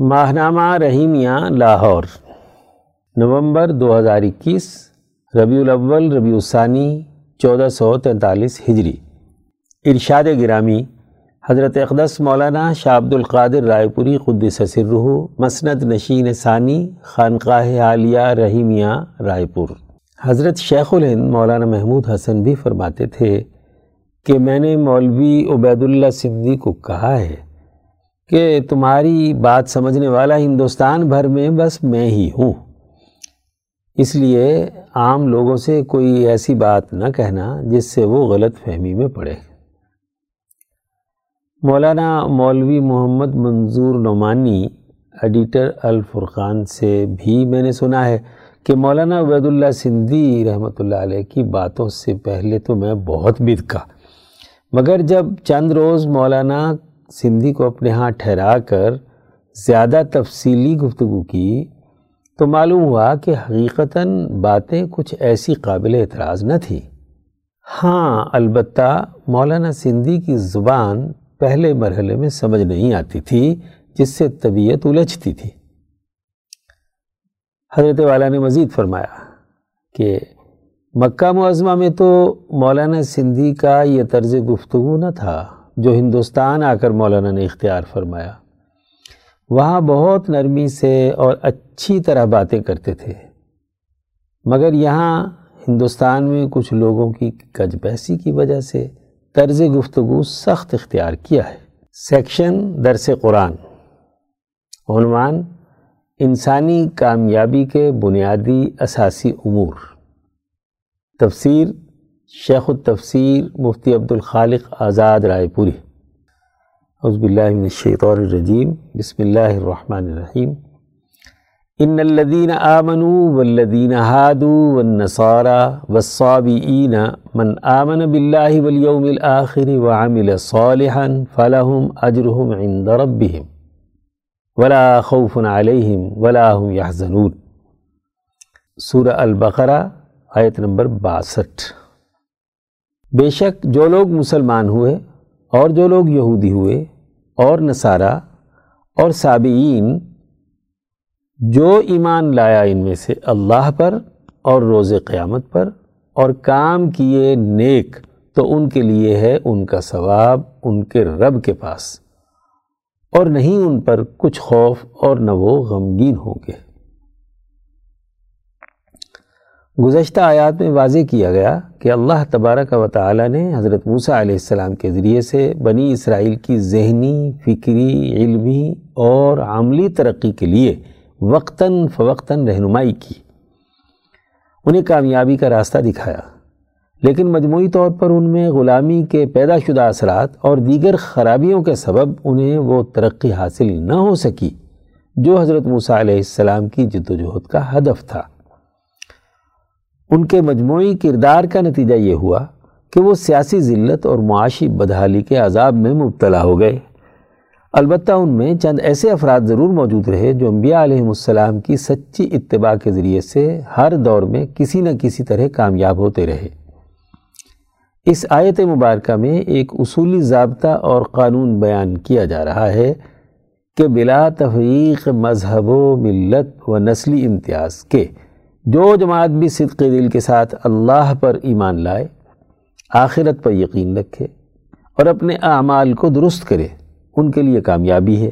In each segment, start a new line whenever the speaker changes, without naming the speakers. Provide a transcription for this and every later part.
ماہنامہ رحیمیہ لاہور، نومبر دو ہزار اکیس، ربیع الاول، ربیع الثانی، چودہ سو تینتالیس ہجری۔ ارشاد گرامی، حضرت اقدس مولانا شاہ عبد القادر رائے پوری قدس سرہ، مسند نشین ثانی، خانقاہ عالیہ رحیمیہ رائے پور۔ حضرت شیخ الہند مولانا محمود حسن بھی فرماتے تھے کہ میں نے مولوی عبید اللہ سندھی کو کہا ہے کہ تمہاری بات سمجھنے والا ہندوستان بھر میں بس میں ہی ہوں۔ اس لیے عام لوگوں سے کوئی ایسی بات نہ کہنا جس سے وہ غلط فہمی میں پڑے۔ مولانا مولوی محمد منظور نعمانی، ایڈیٹر الفرقان سے بھی میں نے سنا ہے کہ مولانا عبید اللہ سندھی رحمۃ اللہ علیہ کی باتوں سے پہلے تو میں بہت بدکا، مگر جب چند روز مولانا سندھی کو اپنے ہاں ٹھہرا کر زیادہ تفصیلی گفتگو کی تو معلوم ہوا کہ حقیقتاً باتیں کچھ ایسی قابل اعتراض نہ تھی ہاں البتہ مولانا سندھی کی زبان پہلے مرحلے میں سمجھ نہیں آتی تھی، جس سے طبیعت الجھتی تھی۔ حضرت والا نے مزید فرمایا کہ مکہ معظمہ میں تو مولانا سندھی کا یہ طرز گفتگو نہ تھا۔ جو ہندوستان آ کر مولانا نے اختیار فرمایا۔ وہاں بہت نرمی سے اور اچھی طرح باتیں کرتے تھے۔ مگر یہاں ہندوستان میں کچھ لوگوں کی کج بحثی کی وجہ سے طرز گفتگو سخت اختیار کیا ہے۔ سیکشن درس قرآن۔ عنوان انسانی کامیابی کے بنیادی اساسی امور۔ تفسیر شیخ التفسیر مفتی عبد الخالق آزاد رائے پوری۔ عزب اللہ من الشیطان الرجیم۔ بسم اللہ الرحمن الرحیم۔ ان الذين آمنوا والذين هادوا والنصارى والصابئين من آمن بالله واليوم الآخر وعمل صالحا فلهم أجرهم عند ربهم ولا خوف عليهم ولا هم يحزنون سورہ البقرہ، آیت نمبر باسٹھ۔ بے شک جو لوگ مسلمان ہوئے اور جو لوگ یہودی ہوئے اور نصارہ اور سابعین جو ایمان لایا ان میں سے اللہ پر اور روز قیامت پر اور کام کیے نیک، تو ان کے لیے ہے ان کا ثواب ان کے رب کے پاس۔ اور نہیں ان پر کچھ خوف اور نہ وہ غمگین ہوں گے۔ گزشتہ آیات میں واضح کیا گیا کہ اللہ تبارک و تعالی نے حضرت موسیٰ علیہ السلام کے ذریعے سے بنی اسرائیل کی ذہنی، فکری، علمی اور عملی ترقی کے لیے وقتاً فوقتاً رہنمائی کی۔ انہیں کامیابی کا راستہ دکھایا، لیکن مجموعی طور پر ان میں غلامی کے پیدا شدہ اثرات اور دیگر خرابیوں کے سبب انہیں وہ ترقی حاصل نہ ہو سکی جو حضرت موسیٰ علیہ السلام کی جد و جہد کا ہدف تھا۔ ان کے مجموعی کردار کا نتیجہ یہ ہوا کہ وہ سیاسی ذلت اور معاشی بدحالی کے عذاب میں مبتلا ہو گئے۔ البتہ ان میں چند ایسے افراد ضرور موجود رہے جو انبیاء علیہ السلام کی سچی اتباع کے ذریعے سے ہر دور میں کسی نہ کسی طرح کامیاب ہوتے رہے۔ اس آیت مبارکہ میں ایک اصولی ضابطہ اور قانون بیان کیا جا رہا ہے کہ بلا تفریق مذہب و ملت و نسلی امتیاز کے۔ جو جماعت بھی صدق دل کے ساتھ اللہ پر ایمان لائے، آخرت پر یقین رکھے اور اپنے اعمال کو درست کرے، ان کے لیے کامیابی ہے۔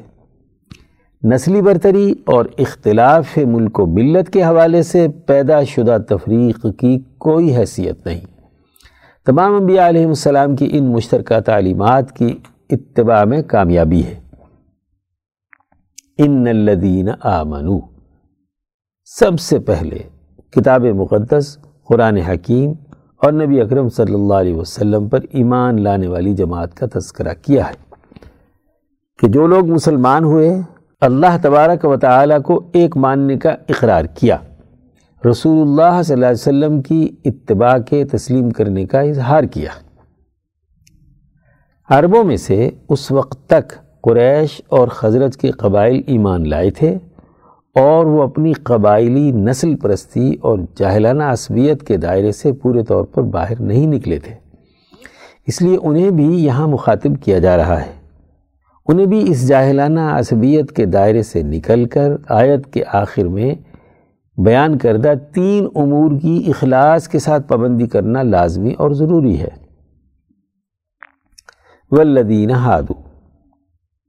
نسلی برتری اور اختلاف ملک و ملت کے حوالے سے پیدا شدہ تفریق کی کوئی حیثیت نہیں۔ تمام انبیاء علیہ السلام کی ان مشترکہ تعلیمات کی اتباع میں کامیابی ہے۔ ان الذین آمنو سب سے پہلے کتاب مقدس، قرآن حکیم اور نبی اکرم صلی اللہ علیہ وسلم پر ایمان لانے والی جماعت کا تذکرہ کیا ہے کہ جو لوگ مسلمان ہوئے، اللہ تبارک و تعالی کو ایک ماننے کا اقرار کیا۔ رسول اللہ صلی اللہ علیہ وسلم کی اتباع کے تسلیم کرنے کا اظہار کیا۔ عربوں میں سے اس وقت تک قریش اور خزرت کے قبائل ایمان لائے تھے۔ اور وہ اپنی قبائلی نسل پرستی اور جاہلانہ عصبیت کے دائرے سے پورے طور پر باہر نہیں نکلے تھے۔ اس لیے انہیں بھی یہاں مخاطب کیا جا رہا ہے۔ انہیں بھی اس جاہلانہ عصبیت کے دائرے سے نکل کر آیت کے آخر میں بیان کردہ تین امور کی اخلاص کے ساتھ پابندی کرنا لازمی اور ضروری ہے۔ والذین ہادو،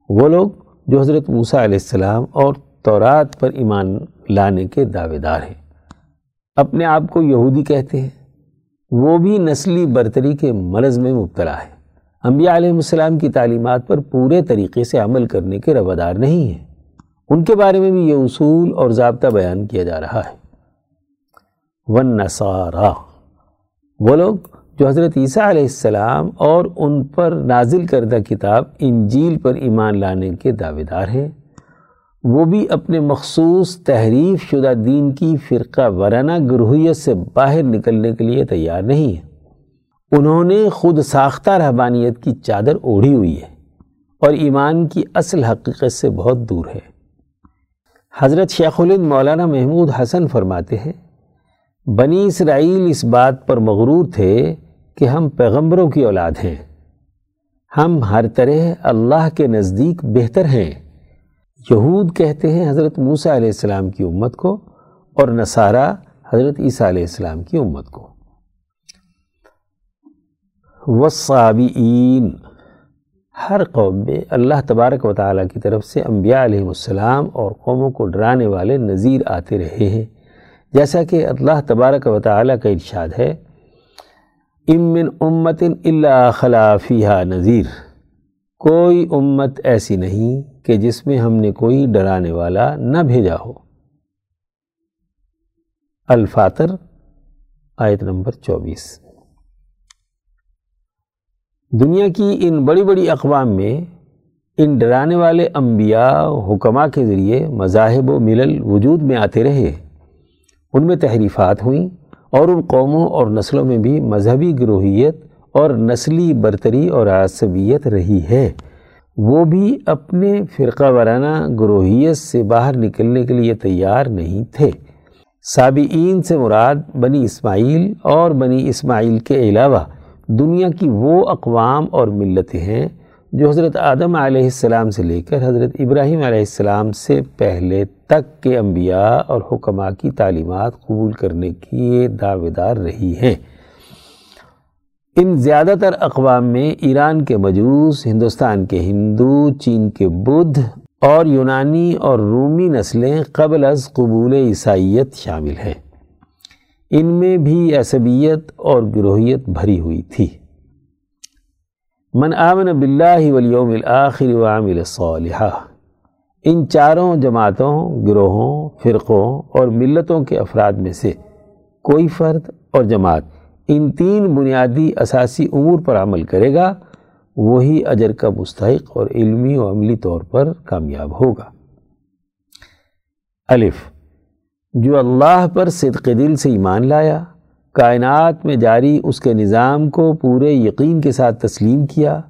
وہ لوگ جو حضرت موسیٰ علیہ السلام اور تورات پر ایمان لانے کے دعوے دار ہیں۔ اپنے آپ کو یہودی کہتے ہیں۔ وہ بھی نسلی برتری کے مرض میں مبتلا ہے انبیاء علیہ السلام کی تعلیمات پر پورے طریقے سے عمل کرنے کے روادار نہیں ہیں۔ ان کے بارے میں بھی یہ اصول اور ضابطہ بیان کیا جا رہا ہے۔ ون نصارہ وہ لوگ جو حضرت عیسیٰ علیہ السلام اور ان پر نازل کردہ کتاب انجیل پر ایمان لانے کے دعوے دار ہیں۔ وہ بھی اپنے مخصوص تحریف شدہ دین کی فرقہ ورانہ گروہیت سے باہر نکلنے کے لیے تیار نہیں ہے انہوں نے خود ساختہ رہبانیت کی چادر اوڑھی ہوئی ہے اور ایمان کی اصل حقیقت سے بہت دور ہے۔ حضرت شیخ الند مولانا محمود حسن فرماتے ہیں، بنی اسرائیل اس بات پر مغرور تھے کہ ہم پیغمبروں کی اولاد ہیں۔ ہم ہر طرح اللہ کے نزدیک بہتر ہیں۔ یہود کہتے ہیں حضرت موسیٰ علیہ السلام کی امت کو اور نصارہ حضرت عیسیٰ علیہ السلام کی امت کو۔ وصابئین ہر قوم میں اللہ تبارک و تعالیٰ کی طرف سے انبیاء علیہ السلام اور قوموں کو ڈرانے والے نذیر آتے رہے ہیں۔ جیسا کہ اللہ تبارک و تعالیٰ کا ارشاد ہے امن امت اللہ خلافیہ نذیر، کوئی امت ایسی نہیں کہ جس میں ہم نے کوئی ڈرانے والا نہ بھیجا ہو۔ الفاتر، آیت نمبر چوبیس۔ دنیا کی ان بڑی بڑی اقوام میں ان ڈرانے والے انبیاء حکمہ کے ذریعے مذاہب و ملل وجود میں آتے رہے۔ ان میں تحریفات ہوئیں اور ان قوموں اور نسلوں میں بھی مذہبی گروہیت اور نسلی برتری اور عصبیت رہی ہے۔ وہ بھی اپنے فرقہ وارانہ گروہیت سے باہر نکلنے کے لیے تیار نہیں تھے۔ سابعین سے مراد بنی اسماعیل اور بنی اسماعیل کے علاوہ دنیا کی وہ اقوام اور ملتیں ہیں جو حضرت آدم علیہ السلام سے لے کر حضرت ابراہیم علیہ السلام سے پہلے تک کے انبیاء اور حکمہ کی تعلیمات قبول کرنے کی دعوے دار رہی ہیں۔ ان زیادہ تر اقوام میں ایران کے مجوس، ہندوستان کے ہندو، چین کے بدھ اور یونانی اور رومی نسلیں قبل از قبول عیسائیت شامل ہیں۔ ان میں بھی عصبیت اور گروہیت بھری ہوئی تھی۔ من آمن باللہ والیوم الآخر وعمل صالحہ۔ ان چاروں جماعتوں، گروہوں، فرقوں اور ملتوں کے افراد میں سے کوئی فرد اور جماعت ان تین بنیادی اساسی امور پر عمل کرے گا، وہی اجر کا مستحق اور علمی و عملی طور پر کامیاب ہوگا۔ الف، جو اللہ پر صدق دل سے ایمان لایا، کائنات میں جاری اس کے نظام کو پورے یقین کے ساتھ تسلیم کیا،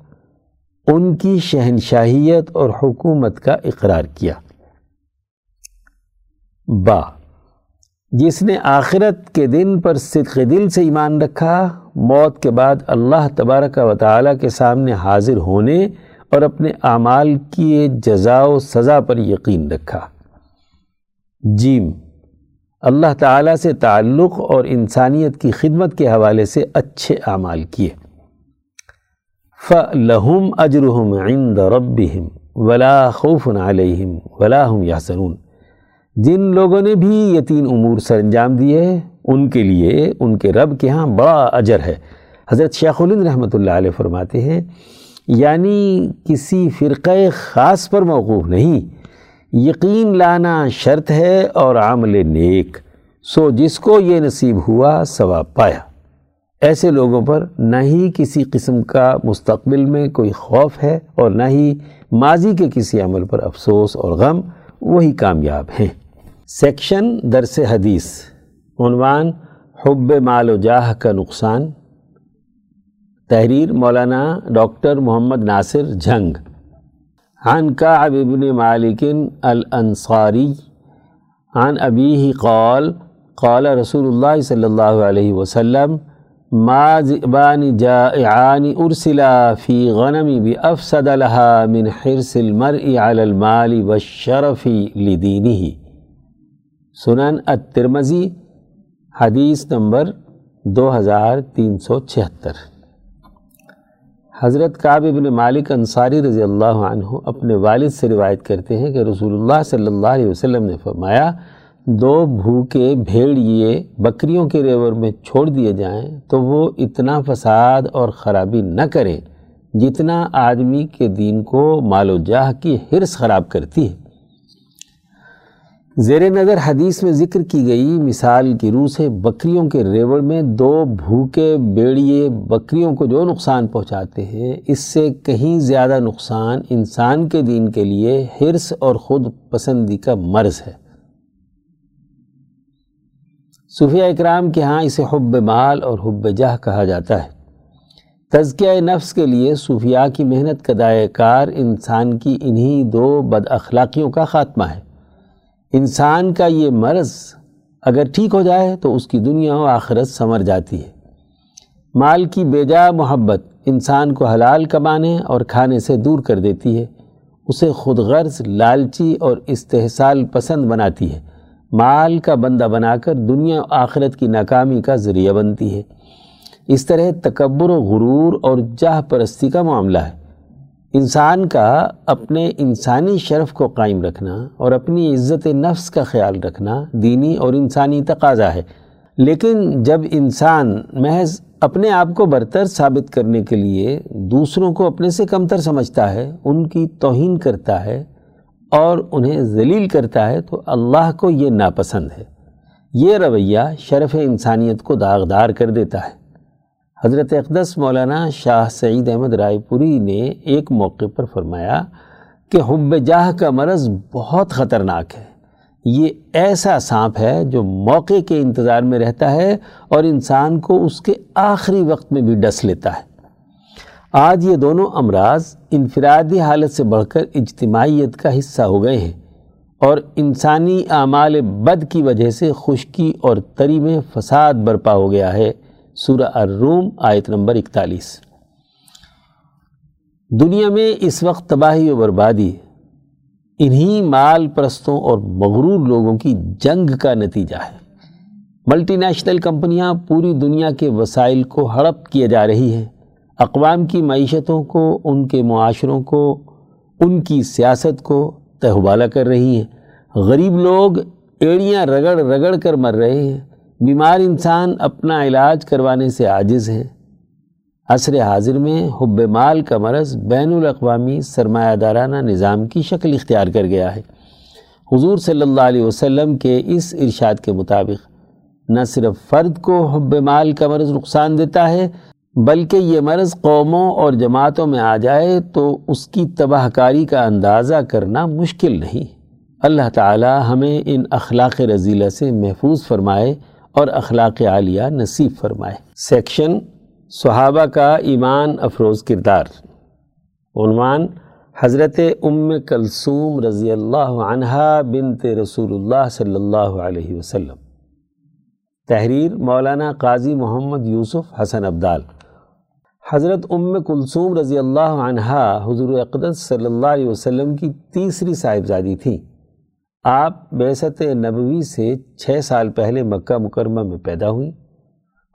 ان کی شہنشاہیت اور حکومت کا اقرار کیا۔ با جس نے آخرت کے دن پر صدق دل سے ایمان رکھا، موت کے بعد اللہ تبارک و تعالیٰ کے سامنے حاضر ہونے اور اپنے اعمال کی جزا و سزا پر یقین رکھا۔ جیم، اللہ تعالیٰ سے تعلق اور انسانیت کی خدمت کے حوالے سے اچھے اعمال کیے۔ فَلَهُمْ أَجْرُهُمْ عِنْدَ رَبِّهِمْ وَلَا خَوْفٌ عَلَيْهِمْ وَلَا هُمْ يَحْسَنُونَ جن لوگوں نے بھی یہ تین امور سر انجام دیے ان کے لیے، ان کے رب کے ہاں بڑا اجر ہے۔ حضرت شیخ الند رحمۃ اللہ علیہ فرماتے ہیں یعنی کسی فرقہ خاص پر موقوف نہیں۔ یقین لانا شرط ہے اور عمل نیک۔ سو جس کو یہ نصیب ہوا، ثواب پایا۔ ایسے لوگوں پر نہ ہی کسی قسم کا مستقبل میں کوئی خوف ہے اور نہ ہی ماضی کے کسی عمل پر افسوس اور غم، وہی کامیاب ہیں۔ سیکشن درس حدیث، عنوان حب مال و جاہ کا نقصان۔ تحریر مولانا ڈاکٹر محمد ناصر جھنگ۔ عن كعب بن مالك الانصاری، عن ابیہ قال قال رسول اللہ صلی اللہ علیہ وسلم، ما ذئبان جائعان ارسلا فی غنمی بی لها من حرس المرء علی المال والشرف لدینه۔ سنن الترمزی حدیث نمبر دو ہزار تین سو چھہتر۔ حضرت کعب ابن مالک انصاری رضی اللہ عنہ اپنے والد سے روایت کرتے ہیں کہ رسول اللہ صلی اللہ علیہ وسلم نے فرمایا، دو بھوکے بھیڑیے بکریوں کے ریور میں چھوڑ دیے جائیں تو وہ اتنا فساد اور خرابی نہ کریں جتنا آدمی کے دین کو مال و جاہ کی حرص خراب کرتی ہے۔ زیر نظر حدیث میں ذکر کی گئی مثال کی روح سے بکریوں کے ریوڑ میں دو بھوکے بیڑیے بکریوں کو جو نقصان پہنچاتے ہیں، اس سے کہیں زیادہ نقصان انسان کے دین کے لیے حرص اور خود پسندی کا مرض ہے۔ صوفیہ اکرام کے ہاں اسے حب مال اور حب جاہ کہا جاتا ہے۔ تزکیہ نفس کے لیے صوفیاء کی محنت کا دائع کار انسان کی انہی دو بد اخلاقیوں کا خاتمہ ہے۔ انسان کا یہ مرض اگر ٹھیک ہو جائے تو اس کی دنیا و آخرت سمر جاتی ہے۔ مال کی بے جا محبت انسان کو حلال کمانے اور کھانے سے دور کر دیتی ہے۔ اسے خود غرض، لالچی اور استحصال پسند بناتی ہے۔ مال کا بندہ بنا کر دنیا و آخرت کی ناکامی کا ذریعہ بنتی ہے۔ اس طرح تکبر و غرور اور جاہ پرستی کا معاملہ ہے۔ انسان کا اپنے انسانی شرف کو قائم رکھنا اور اپنی عزت نفس کا خیال رکھنا دینی اور انسانی تقاضا ہے۔ لیکن جب انسان محض اپنے آپ کو برتر ثابت کرنے کے لیے دوسروں کو اپنے سے کمتر سمجھتا ہے، ان کی توہین کرتا ہے اور انہیں ذلیل کرتا ہے، تو اللہ کو یہ ناپسند ہے۔ یہ رویہ شرف انسانیت کو داغدار کر دیتا ہے۔ حضرت اقدس مولانا شاہ سعید احمد رائے پوری نے ایک موقع پر فرمایا کہ حب جاہ کا مرض بہت خطرناک ہے۔ یہ ایسا سانپ ہے جو موقع کے انتظار میں رہتا ہے اور انسان کو اس کے آخری وقت میں بھی ڈس لیتا ہے۔ آج یہ دونوں امراض انفرادی حالت سے بڑھ کر اجتماعیت کا حصہ ہو گئے ہیں اور انسانی اعمال بد کی وجہ سے خشکی اور تری میں فساد برپا ہو گیا ہے۔ سورہ الروم آیت نمبر اکتالیس۔ دنیا میں اس وقت تباہی و بربادی، انہی مال پرستوں اور مغرور لوگوں کی جنگ کا نتیجہ ہے۔ ملٹی نیشنل کمپنیاں پوری دنیا کے وسائل کو ہڑپ کیے جا رہی ہیں۔ اقوام کی معیشتوں کو، ان کے معاشروں کو، ان کی سیاست کو تہوالہ کر رہی ہیں۔ غریب لوگ ایڑیاں رگڑ رگڑ کر مر رہے ہیں۔ بیمار انسان اپنا علاج کروانے سے عاجز ہیں عصر حاضر میں حب مال کا مرض بین الاقوامی سرمایہ دارانہ نظام کی شکل اختیار کر گیا ہے۔ حضور صلی اللہ علیہ وسلم کے اس ارشاد کے مطابق نہ صرف فرد کو حب مال کا مرض نقصان دیتا ہے، بلکہ یہ مرض قوموں اور جماعتوں میں آ جائے تو اس کی تباہ کاری کا اندازہ کرنا مشکل نہیں۔ اللہ تعالی ہمیں ان اخلاق رضیلہ سے محفوظ فرمائے۔ اور اخلاق عالیہ نصیب فرمائے۔ سیکشن صحابہ کا ایمان افروز کردار۔ عنوان، حضرت ام کلثوم رضی اللہ عنہا بنت رسول اللہ صلی اللہ علیہ وسلم۔ تحریر، مولانا قاضی محمد یوسف حسن عبدال حضرت ام کلثوم رضی اللہ عنہا حضور اقدس صلی اللہ علیہ وسلم کی تیسری صاحبزادی تھیں۔ آپ بیست نبوی سے چھ سال پہلے مکہ مکرمہ میں پیدا ہوئیں۔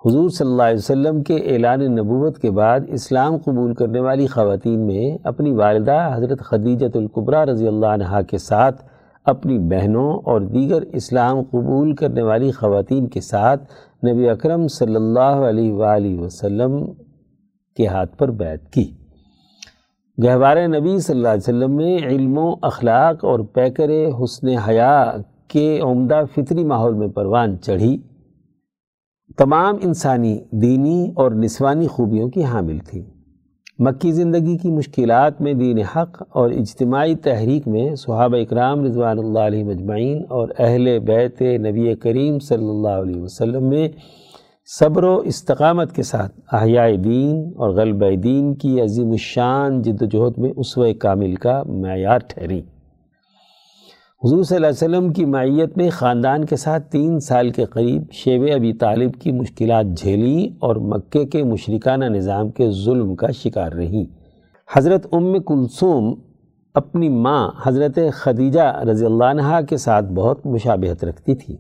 حضور صلی اللہ علیہ وسلم کے اعلان نبوت کے بعد اسلام قبول کرنے والی خواتین میں اپنی والدہ حضرت خدیجت القبرہ رضی اللہ عنہ کے ساتھ، اپنی بہنوں اور دیگر اسلام قبول کرنے والی خواتین کے ساتھ نبی اکرم صلی اللہ علیہ وآلہ وسلم کے ہاتھ پر بیعت کی۔ گہوار نبی صلی اللہ علیہ وسلم میں علم و اخلاق اور پیکر حسن حیا کے عمدہ فطری ماحول میں پروان چڑھی۔ تمام انسانی، دینی اور نسوانی خوبیوں کی حامل تھی۔ مکی زندگی کی مشکلات میں دین حق اور اجتماعی تحریک میں صحابہ اکرام رضوان اللہ علیہ مجمعین اور اہل بیت نبی کریم صلی اللہ علیہ وسلم میں صبر و استقامت کے ساتھ احیاء دین اور غلبہ دین کی عظیم الشان جد و جہد میں اسوہ کامل کا معیار ٹھہری۔ حضور صلی اللہ علیہ وسلم کی معیت میں خاندان کے ساتھ تین سال کے قریب شیب ابی طالب کی مشکلات جھیلیں اور مکے کے مشرکانہ نظام کے ظلم کا شکار رہیں حضرت ام کلثوم اپنی ماں حضرت خدیجہ رضی اللہ عنہ کے ساتھ بہت مشابہت رکھتی تھی۔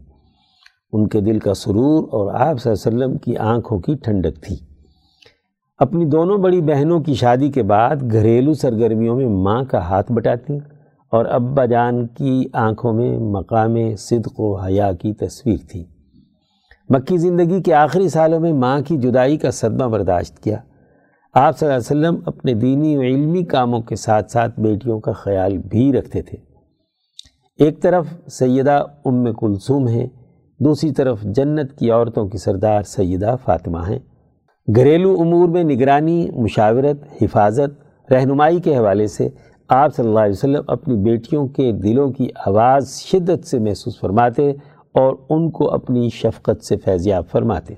ان کے دل کا سرور اور آپ صلی اللہ علیہ وسلم کی آنکھوں کی ٹھنڈک تھی۔ اپنی دونوں بڑی بہنوں کی شادی کے بعد گھریلو سرگرمیوں میں ماں کا ہاتھ بٹاتی اور ابا جان کی آنکھوں میں مقام صدق و حیا کی تصویر تھی۔ مکی زندگی کے آخری سالوں میں ماں کی جدائی کا صدمہ برداشت کیا۔ آپ صلی اللہ علیہ وسلم اپنے دینی و علمی کاموں کے ساتھ ساتھ بیٹیوں کا خیال بھی رکھتے تھے۔ ایک طرف سیدہ ام کلثوم ہیں دوسری طرف جنت کی عورتوں کی سردار سیدہ فاطمہ ہیں۔ گھریلو امور میں نگرانی، مشاورت، حفاظت، رہنمائی کے حوالے سے آپ صلی اللہ علیہ وسلم اپنی بیٹیوں کے دلوں کی آواز شدت سے محسوس فرماتے اور ان کو اپنی شفقت سے فیضیاب فرماتے۔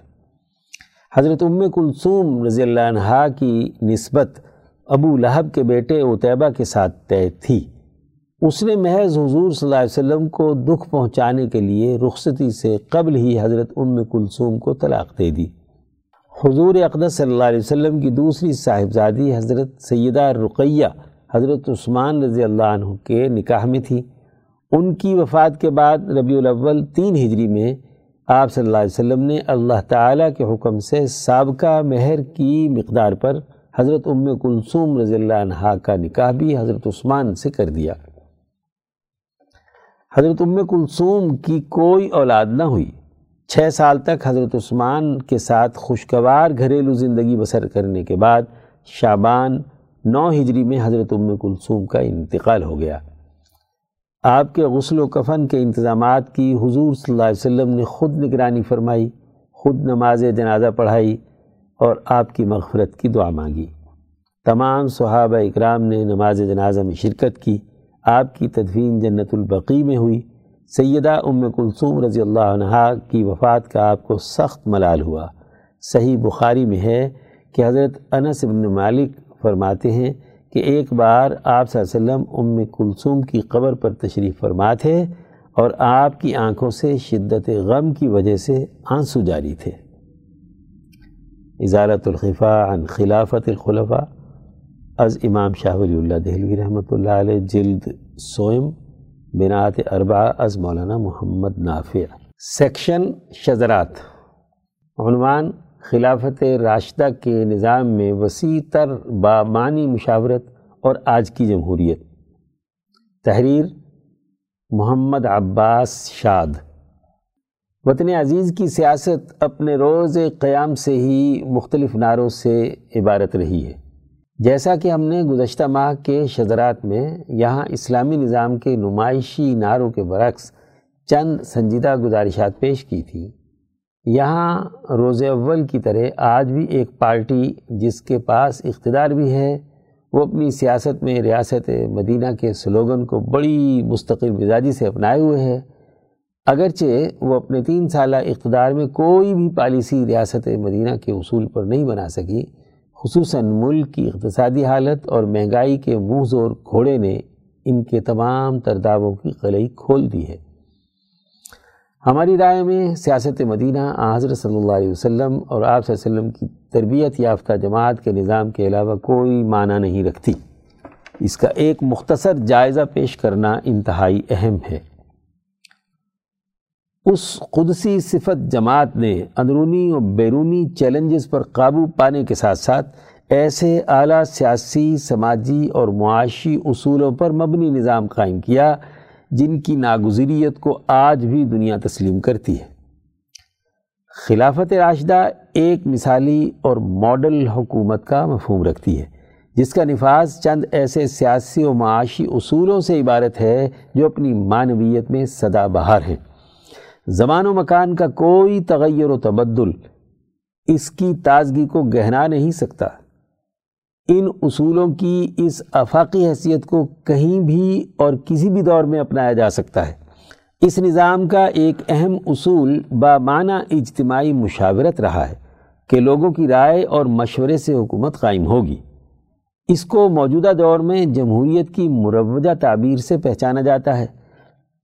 حضرت ام کلثوم رضی اللہ عنہ کی نسبت ابو لہب کے بیٹے اتیبہ کے ساتھ طے تھی۔ اس نے محض حضور صلی اللہ علیہ وسلم کو دکھ پہنچانے کے لیے رخصتی سے قبل ہی حضرت ام کلثوم کو طلاق دے دی۔ حضور اقدس صلی اللہ علیہ وسلم کی دوسری صاحبزادی حضرت سیدہ رقیہ حضرت عثمان رضی اللہ عنہ کے نکاح میں تھی۔ ان کی وفات کے بعد ربیع الاول تین ہجری میں آپ صلی اللہ علیہ وسلم نے اللہ تعالیٰ کے حکم سے سابقہ مہر کی مقدار پر حضرت ام کلثوم رضی اللہ عنہ کا نکاح بھی حضرت عثمان سے کر دیا۔ حضرت ام کلثوم کی کوئی اولاد نہ ہوئی۔ چھ سال تک حضرت عثمان کے ساتھ خوشگوار گھریلو زندگی بسر کرنے کے بعد شابان نو ہجری میں حضرت ام کلثوم کا انتقال ہو گیا۔ آپ کے غسل و کفن کے انتظامات کی حضور صلی اللہ علیہ وسلم نے خود نگرانی فرمائی، خود نماز جنازہ پڑھائی اور آپ کی مغفرت کی دعا مانگی۔ تمام صحابہ اکرام نے نماز جنازہ میں شرکت کی۔ آپ کی تدفین جنت البقی میں ہوئی۔ سیدہ ام کلثوم رضی اللہ عنہ کی وفات کا آپ کو سخت ملال ہوا۔ صحیح بخاری میں ہے کہ حضرت انس بن مالک فرماتے ہیں کہ ایک بار آپ صلی اللہ علیہ وسلم ام کلثوم کی قبر پر تشریف فرما تھے اور آپ کی آنکھوں سے شدت غم کی وجہ سے آنسو جاری تھے۔ اظہارت الخفا عن خلافت الخلفاء، از امام شاہ ولی اللہ دہلوی رحمۃ اللہ علیہ جلد سوئم بنات اربع از مولانا محمد نافع۔ سیکشن شذرات۔ عنوان خلافت راشدہ کے نظام میں وسیع تر بامانی مشاورت اور آج کی جمہوریت۔ تحریر محمد عباس شاد۔ وطن عزیز کی سیاست اپنے روز قیام سے ہی مختلف نعروں سے عبارت رہی ہے۔ جیسا کہ ہم نے گزشتہ ماہ کے شذرات میں یہاں اسلامی نظام کے نمائشی نعروں کے برعکس چند سنجیدہ گزارشات پیش کی تھی۔ یہاں روز اول کی طرح آج بھی ایک پارٹی جس کے پاس اقتدار بھی ہے، وہ اپنی سیاست میں ریاست مدینہ کے سلوگن کو بڑی مستقل مزاجی سے اپنائے ہوئے ہے۔ اگرچہ وہ اپنے تین سالہ اقتدار میں کوئی بھی پالیسی ریاست مدینہ کے اصول پر نہیں بنا سکی خصوصاً ملک کی اقتصادی حالت اور مہنگائی کے منہ زور گھوڑے نے ان کے تمام تردابوں کی قلعی کھول دی ہے۔ ہماری رائے میں سیاست مدینہ حضرت صلی اللہ علیہ وسلم اور آپ صلی اللہ علیہ وسلم کی تربیت یافتہ جماعت کے نظام کے علاوہ کوئی معنی نہیں رکھتی۔ اس کا ایک مختصر جائزہ پیش کرنا انتہائی اہم ہے۔ اس قدسی صفت جماعت نے اندرونی اور بیرونی چیلنجز پر قابو پانے کے ساتھ ساتھ ایسے اعلیٰ سیاسی، سماجی اور معاشی اصولوں پر مبنی نظام قائم کیا جن کی ناگزریت کو آج بھی دنیا تسلیم کرتی ہے۔ خلافت راشدہ ایک مثالی اور ماڈل حکومت کا مفہوم رکھتی ہے، جس کا نفاذ چند ایسے سیاسی و معاشی اصولوں سے عبارت ہے جو اپنی معنویت میں سدا بہار ہیں۔ زمان و مکان کا کوئی تغیر و تبدل اس کی تازگی کو گہنا نہیں سکتا۔ ان اصولوں کی اس افاقی حیثیت کو کہیں بھی اور کسی بھی دور میں اپنایا جا سکتا ہے۔ اس نظام کا ایک اہم اصول بامانہ اجتماعی مشاورت رہا ہے کہ لوگوں کی رائے اور مشورے سے حکومت قائم ہوگی۔ اس کو موجودہ دور میں جمہوریت کی مروجہ تعبیر سے پہچانا جاتا ہے۔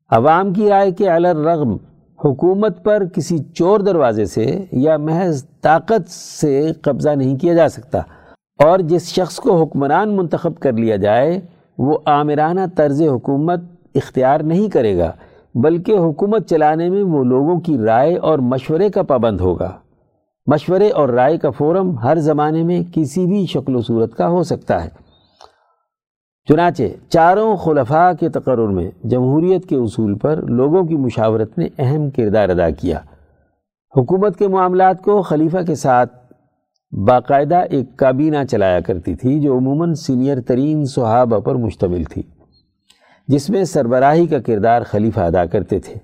عوام کی رائے کے الرغم حکومت پر کسی چور دروازے سے یا محض طاقت سے قبضہ نہیں کیا جا سکتا۔ اور جس شخص کو حکمران منتخب کر لیا جائے، وہ آمرانہ طرز حکومت اختیار نہیں کرے گا، بلکہ حکومت چلانے میں وہ لوگوں کی رائے اور مشورے کا پابند ہوگا۔ مشورے اور رائے کا فورم ہر زمانے میں کسی بھی شکل و صورت کا ہو سکتا ہے۔ چنانچہ چاروں خلفاء کے تقرر میں جمہوریت کے اصول پر لوگوں کی مشاورت نے اہم کردار ادا کیا۔ حکومت کے معاملات کو خلیفہ کے ساتھ باقاعدہ ایک کابینہ چلایا کرتی تھی جو عموماً سینئر ترین صحابہ پر مشتمل تھی، جس میں سربراہی کا کردار خلیفہ ادا کرتے تھے۔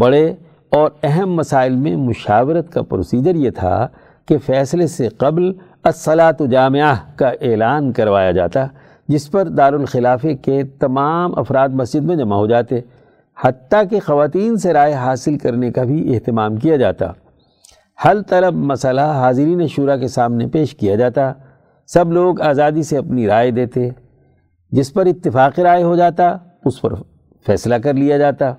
بڑے اور اہم مسائل میں مشاورت کا پروسیجر یہ تھا کہ فیصلے سے قبل اصلاۃ جامعہ کا اعلان کروایا جاتا جس پر دارالخلافے کے تمام افراد مسجد میں جمع ہو جاتے، حتیٰ کہ خواتین سے رائے حاصل کرنے کا بھی اہتمام کیا جاتا۔ حل طلب مسئلہ حاضرین شورا کے سامنے پیش کیا جاتا۔ سب لوگ آزادی سے اپنی رائے دیتے۔ جس پر اتفاق رائے ہو جاتا، اس پر فیصلہ کر لیا جاتا۔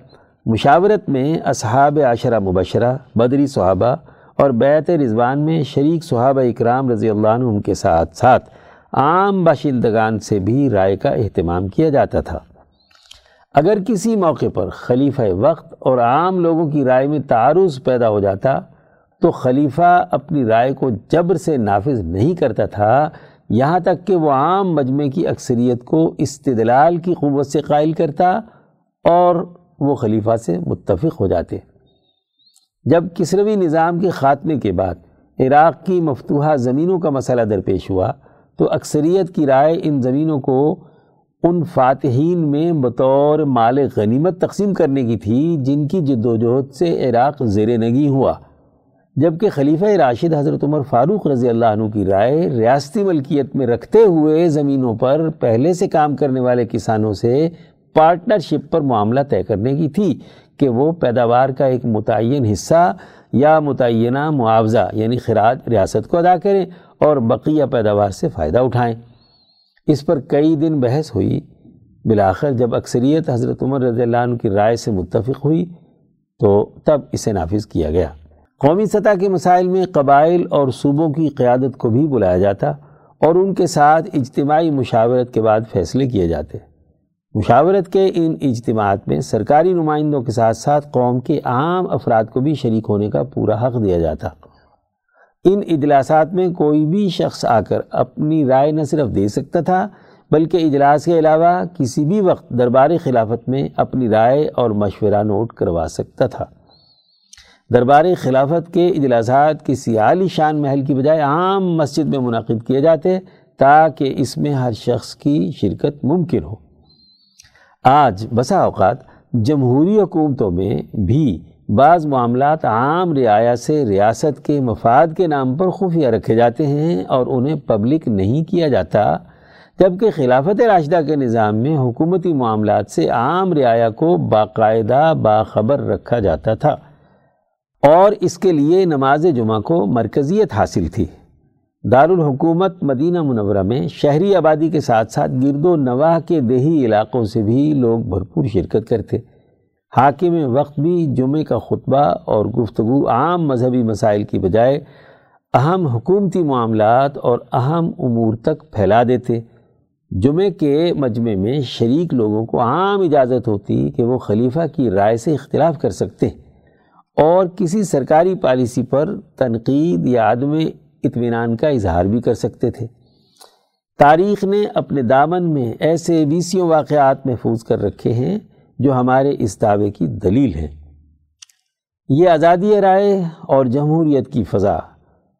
مشاورت میں اصحاب عشرہ مبشرہ، بدری صحابہ اور بیت رضوان میں شریک صحابہ اکرام رضی اللہ عنہ کے ساتھ ساتھ عام باشندگان سے بھی رائے کا اہتمام کیا جاتا تھا۔ اگر کسی موقع پر خلیفہ وقت اور عام لوگوں کی رائے میں تعارض پیدا ہو جاتا، تو خلیفہ اپنی رائے کو جبر سے نافذ نہیں کرتا تھا، یہاں تک کہ وہ عام مجمع کی اکثریت کو استدلال کی قوت سے قائل کرتا اور وہ خلیفہ سے متفق ہو جاتے۔ جب کسروی نظام کے خاتمے کے بعد عراق کی مفتوحہ زمینوں کا مسئلہ درپیش ہوا تو اکثریت کی رائے ان زمینوں کو ان فاتحین میں بطور مال غنیمت تقسیم کرنے کی تھی جن کی جد و جہد سے عراق زیر نگی ہوا۔ جبکہ خلیفہ راشد حضرت عمر فاروق رضی اللہ عنہ کی رائے ریاستی ملکیت میں رکھتے ہوئے زمینوں پر پہلے سے کام کرنے والے کسانوں سے پارٹنرشپ پر معاملہ طے کرنے کی تھی کہ وہ پیداوار کا ایک متعین حصہ یا متعینہ معاوضہ یعنی خراج ریاست کو ادا کریں اور بقیہ پیداوار سے فائدہ اٹھائیں۔ اس پر کئی دن بحث ہوئی۔ بلاخر جب اکثریت حضرت عمر رضی اللہ عنہ کی رائے سے متفق ہوئی تو تب اسے نافذ کیا گیا۔ قومی سطح کے مسائل میں قبائل اور صوبوں کی قیادت کو بھی بلایا جاتا اور ان کے ساتھ اجتماعی مشاورت کے بعد فیصلے کیے جاتے۔ مشاورت کے ان اجتماعات میں سرکاری نمائندوں کے ساتھ ساتھ قوم کے عام افراد کو بھی شریک ہونے کا پورا حق دیا جاتا۔ ان اجلاسات میں کوئی بھی شخص آ کر اپنی رائے نہ صرف دے سکتا تھا، بلکہ اجلاس کے علاوہ کسی بھی وقت دربار خلافت میں اپنی رائے اور مشورہ نوٹ کروا سکتا تھا۔ دربار خلافت کے اجلاسات کسی عالی شان محل کی بجائے عام مسجد میں منعقد کیے جاتے تاکہ اس میں ہر شخص کی شرکت ممکن ہو۔ آج بسا اوقات جمہوری حکومتوں میں بھی بعض معاملات عام رعایا سے ریاست کے مفاد کے نام پر خفیہ رکھے جاتے ہیں اور انہیں پبلک نہیں کیا جاتا، جبکہ خلافت راشدہ کے نظام میں حکومتی معاملات سے عام رعایا کو باقاعدہ باخبر رکھا جاتا تھا۔ اور اس کے لیے نماز جمعہ کو مرکزیت حاصل تھی۔ دارالحکومت مدینہ منورہ میں شہری آبادی کے ساتھ ساتھ گرد و نواح کے دیہی علاقوں سے بھی لوگ بھرپور شرکت کرتے۔ حاکم وقت بھی جمعہ کا خطبہ اور گفتگو عام مذہبی مسائل کی بجائے اہم حکومتی معاملات اور اہم امور تک پھیلا دیتے۔ جمعہ کے مجمع میں شریک لوگوں کو عام اجازت ہوتی کہ وہ خلیفہ کی رائے سے اختلاف کر سکتے اور کسی سرکاری پالیسی پر تنقید یا عدم اطمینان کا اظہار بھی کر سکتے تھے۔ تاریخ نے اپنے دامن میں ایسے بیسیوں واقعات محفوظ کر رکھے ہیں جو ہمارے اس دعوے کی دلیل ہے۔ یہ آزادی رائے اور جمہوریت کی فضا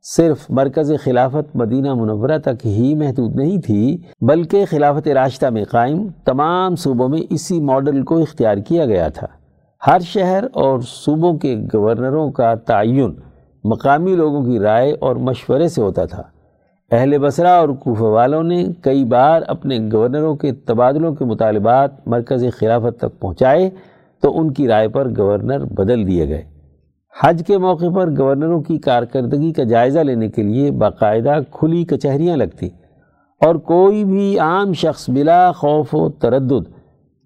صرف مرکز خلافت مدینہ منورہ تک ہی محدود نہیں تھی، بلکہ خلافت راشدہ میں قائم تمام صوبوں میں اسی ماڈل کو اختیار کیا گیا تھا۔ ہر شہر اور صوبوں کے گورنروں کا تعین مقامی لوگوں کی رائے اور مشورے سے ہوتا تھا۔ اہل بصرہ اور کوفہ والوں نے کئی بار اپنے گورنروں کے تبادلوں کے مطالبات مرکز خلافت تک پہنچائے تو ان کی رائے پر گورنر بدل دیے گئے۔ حج کے موقع پر گورنروں کی کارکردگی کا جائزہ لینے کے لیے باقاعدہ کھلی کچہریاں لگتی اور کوئی بھی عام شخص بلا خوف و تردد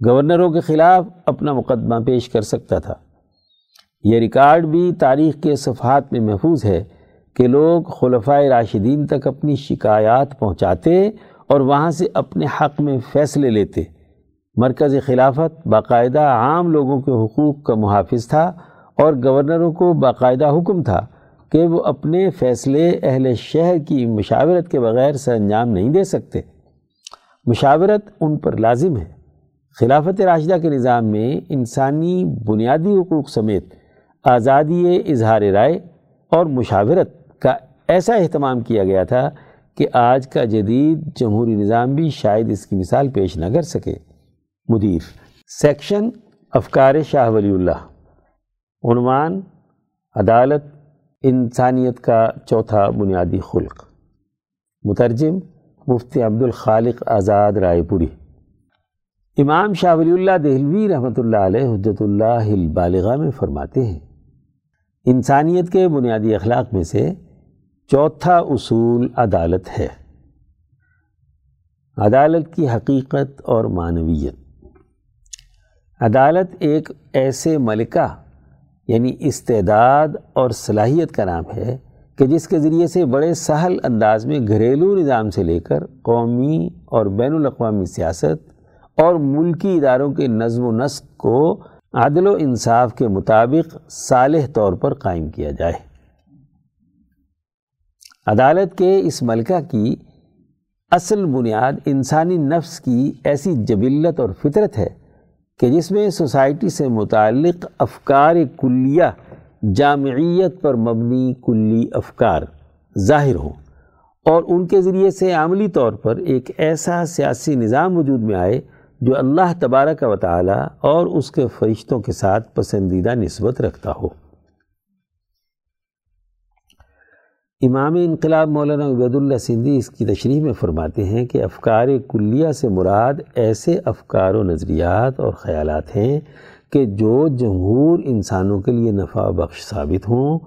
گورنروں کے خلاف اپنا مقدمہ پیش کر سکتا تھا۔ یہ ریکارڈ بھی تاریخ کے صفحات میں محفوظ ہے کہ لوگ خلفۂ راشدین تک اپنی شکایات پہنچاتے اور وہاں سے اپنے حق میں فیصلے لیتے۔ مرکز خلافت باقاعدہ عام لوگوں کے حقوق کا محافظ تھا اور گورنروں کو باقاعدہ حکم تھا کہ وہ اپنے فیصلے اہل شہر کی مشاورت کے بغیر سر انجام نہیں دے سکتے۔ مشاورت ان پر لازم ہے۔ خلافت راشدہ کے نظام میں انسانی بنیادی حقوق سمیت آزادی اظہار رائے اور مشاورت کا ایسا اہتمام کیا گیا تھا کہ آج کا جدید جمہوری نظام بھی شاید اس کی مثال پیش نہ کر سکے۔ مدیر سیکشن افکار شاہ ولی اللہ عنوان عدالت انسانیت کا چوتھا بنیادی خلق۔ مترجم مفتی عبد الخالق آزاد رائے پوری۔ امام شاہ ولی اللہ دہلوی رحمۃ اللہ علیہ حجت اللہ البالغہ میں فرماتے ہیں انسانیت کے بنیادی اخلاق میں سے چوتھا اصول عدالت ہے۔ عدالت کی حقیقت اور معنویت۔ عدالت ایک ایسے ملکہ یعنی استعداد اور صلاحیت کا نام ہے کہ جس کے ذریعے سے بڑے سہل انداز میں گھریلو نظام سے لے کر قومی اور بین الاقوامی سیاست اور ملکی اداروں کے نظم و نسق کو عدل و انصاف کے مطابق صالح طور پر قائم کیا جائے۔ عدالت کے اس ملکہ کی اصل بنیاد انسانی نفس کی ایسی جبلت اور فطرت ہے کہ جس میں سوسائٹی سے متعلق افکار کلیہ، جامعیت پر مبنی کلی افکار ظاہر ہوں اور ان کے ذریعے سے عملی طور پر ایک ایسا سیاسی نظام وجود میں آئے جو اللہ تبارک و تعالی اور اس کے فرشتوں کے ساتھ پسندیدہ نسبت رکھتا ہو۔ امام انقلاب مولانا عبید اللہ سندھی اس کی تشریح میں فرماتے ہیں کہ افکار کلیہ سے مراد ایسے افکار و نظریات اور خیالات ہیں کہ جو جمہور انسانوں کے لیے نفع بخش ثابت ہوں۔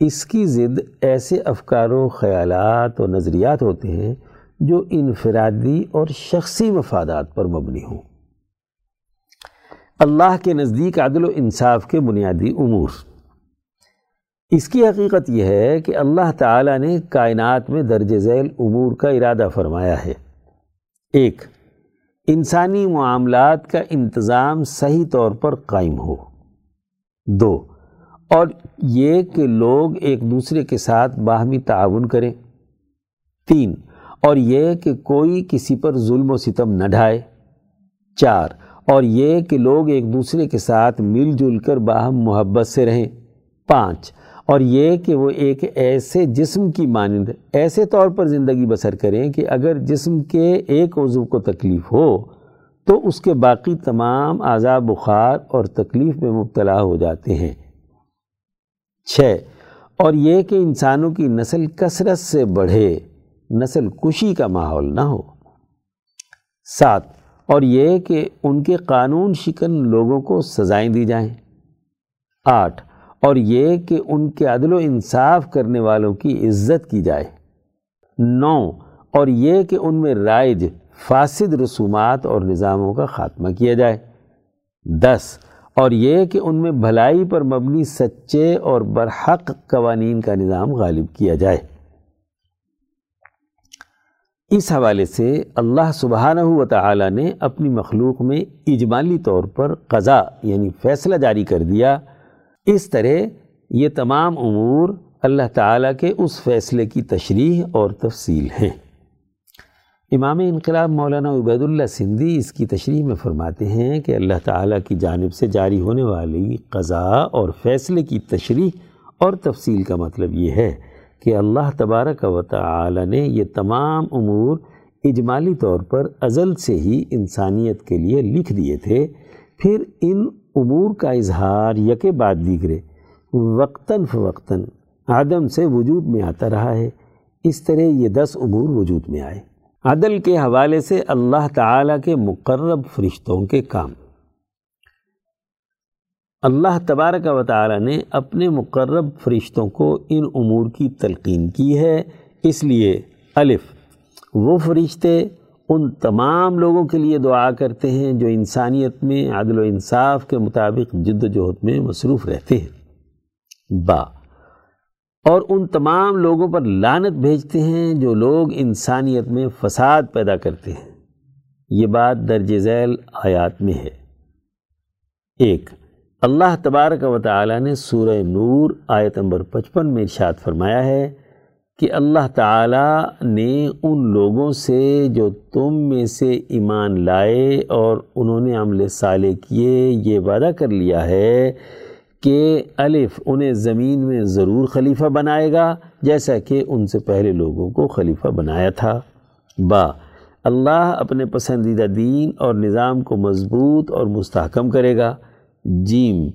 اس کی ضد ایسے افکار و خیالات و نظریات ہوتے ہیں جو انفرادی اور شخصی مفادات پر مبنی ہوں۔ اللہ کے نزدیک عدل و انصاف کے بنیادی امور۔ اس کی حقیقت یہ ہے کہ اللہ تعالیٰ نے کائنات میں درج ذیل امور کا ارادہ فرمایا ہے۔ ایک، انسانی معاملات کا انتظام صحیح طور پر قائم ہو۔ دو، اور یہ کہ لوگ ایک دوسرے کے ساتھ باہمی تعاون کریں۔ تین اور یہ کہ کوئی کسی پر ظلم و ستم نہ ڈھائے۔ چار، اور یہ کہ لوگ ایک دوسرے کے ساتھ مل جل کر باہم محبت سے رہیں۔ پانچ، اور یہ کہ وہ ایک ایسے جسم کی مانند، ایسے طور پر زندگی بسر کریں کہ اگر جسم کے ایک عضو کو تکلیف ہو، تو اس کے باقی تمام اعضاء بخار اور تکلیف میں مبتلا ہو جاتے ہیں۔ چھ، اور یہ کہ انسانوں کی نسل کثرت سے بڑھے۔ نسل کشی کا ماحول نہ ہو۔ سات، اور یہ کہ ان کے قانون شکن لوگوں کو سزائیں دی جائیں۔ آٹھ، اور یہ کہ ان کے عدل و انصاف کرنے والوں کی عزت کی جائے۔ نو، اور یہ کہ ان میں رائج فاسد رسومات اور نظاموں کا خاتمہ کیا جائے۔ دس، اور یہ کہ ان میں بھلائی پر مبنی سچے اور برحق قوانین کا نظام غالب کیا جائے۔ اس حوالے سے اللہ سبحانہ و تعالی نے اپنی مخلوق میں اجمالی طور پر قضا یعنی فیصلہ جاری کر دیا۔ اس طرح یہ تمام امور اللہ تعالیٰ کے اس فیصلے کی تشریح اور تفصیل ہیں۔ امام انقلاب مولانا عبید اللہ سندھی اس کی تشریح میں فرماتے ہیں کہ اللہ تعالیٰ کی جانب سے جاری ہونے والی قضا اور فیصلے کی تشریح اور تفصیل کا مطلب یہ ہے کہ اللہ تبارک و تعالی نے یہ تمام امور اجمالی طور پر ازل سے ہی انسانیت کے لیے لکھ دیے تھے۔ پھر ان امور کا اظہار یک بعد دیگرے وقتاً فوقتاً عدم سے وجود میں آتا رہا ہے۔ اس طرح یہ دس امور وجود میں آئے۔ عدل کے حوالے سے اللہ تعالیٰ کے مقرب فرشتوں کے کام۔ اللہ تبارک و تعالی نے اپنے مقرب فرشتوں کو ان امور کی تلقین کی ہے۔ اس لیے الف، وہ فرشتے ان تمام لوگوں کے لیے دعا کرتے ہیں جو انسانیت میں، عدل و انصاف کے مطابق جد و جہد میں مصروف رہتے ہیں۔ با، اور ان تمام لوگوں پر لانت بھیجتے ہیں جو لوگ انسانیت میں فساد پیدا کرتے ہیں۔ یہ بات درج ذیل آیات میں ہے۔ ایک اللہ تبارک و تعالی نے سورہ نور آیت نمبر پچپن میں ارشاد فرمایا ہے کہ اللہ تعالی نے ان لوگوں سے جو تم میں سے ایمان لائے اور انہوں نے عمل صالح کیے یہ وعدہ کر لیا ہے کہ الف انہیں زمین میں ضرور خلیفہ بنائے گا جیسا کہ ان سے پہلے لوگوں کو خلیفہ بنایا تھا۔ با اللہ اپنے پسندیدہ دین اور نظام کو مضبوط اور مستحکم کرے گا۔ جیم۔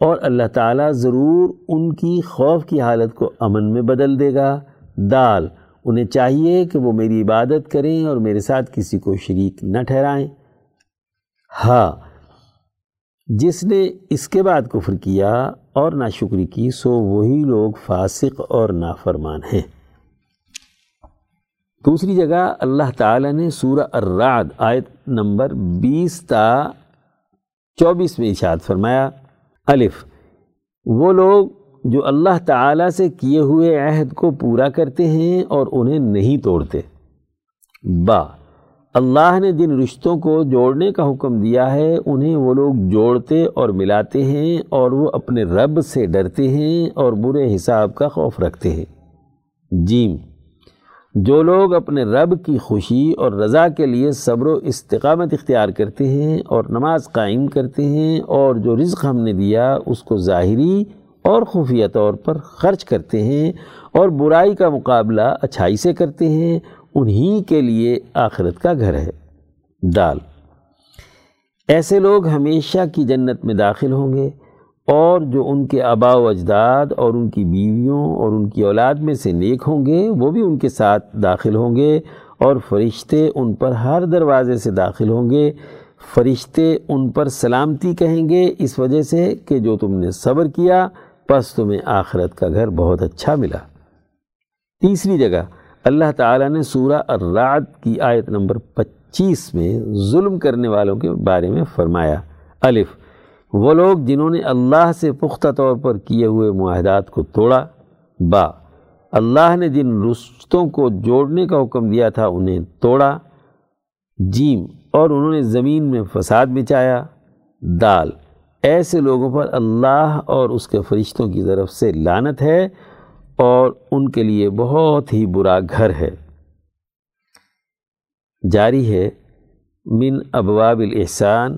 اور اللہ تعالیٰ ضرور ان کی خوف کی حالت کو امن میں بدل دے گا۔ دال، انہیں چاہیے کہ وہ میری عبادت کریں اور میرے ساتھ کسی کو شریک نہ ٹھہرائیں۔ ہاں جس نے اس کے بعد کفر کیا اور ناشکری کی، سو وہی لوگ فاسق اور نافرمان ہیں۔ دوسری جگہ اللہ تعالیٰ نے سورہ الرعد آیت نمبر بیس تا چوبیس میں اشاد فرمایا، الف، وہ لوگ جو اللہ تعالیٰ سے کیے ہوئے عہد کو پورا کرتے ہیں اور انہیں نہیں توڑتے۔ با، اللہ نے جن رشتوں کو جوڑنے کا حکم دیا ہے، انہیں وہ لوگ جوڑتے اور ملاتے ہیں اور وہ اپنے رب سے ڈرتے ہیں اور برے حساب کا خوف رکھتے ہیں۔ جیم جو لوگ اپنے رب کی خوشی اور رضا کے لیے صبر و استقامت اختیار کرتے ہیں اور نماز قائم کرتے ہیں اور جو رزق ہم نے دیا اس کو ظاہری اور خفیہ طور پر خرچ کرتے ہیں اور برائی کا مقابلہ اچھائی سے کرتے ہیں، انہی کے لیے آخرت کا گھر ہے۔ دال۔ ایسے لوگ ہمیشہ کی جنت میں داخل ہوں گے۔ اور جو ان کے آبا و اجداد اور ان کی بیویوں اور ان کی اولاد میں سے نیک ہوں گے، وہ بھی ان کے ساتھ داخل ہوں گے اور فرشتے ان پر ہر دروازے سے داخل ہوں گے۔ فرشتے ان پر سلامتی کہیں گے، اس وجہ سے کہ جو تم نے صبر کیا، پس تمہیں آخرت کا گھر بہت اچھا ملا۔ تیسری جگہ، اللہ تعالیٰ نے سورہ الرعد کی آیت نمبر پچیس میں ظلم کرنے والوں کے بارے میں فرمایا۔ الف۔ وہ لوگ جنہوں نے اللہ سے پختہ طور پر کیے ہوئے معاہدات کو توڑا، با، اللہ نے جن رشتوں کو جوڑنے کا حکم دیا تھا انہیں توڑا، جیم، اور انہوں نے زمین میں فساد بچایا دال، ایسے لوگوں پر اللہ اور اس کے فرشتوں کی طرف سے لانت ہے اور ان کے لیے بہت ہی برا گھر ہے۔ جاری ہے، من ابواب الاحسان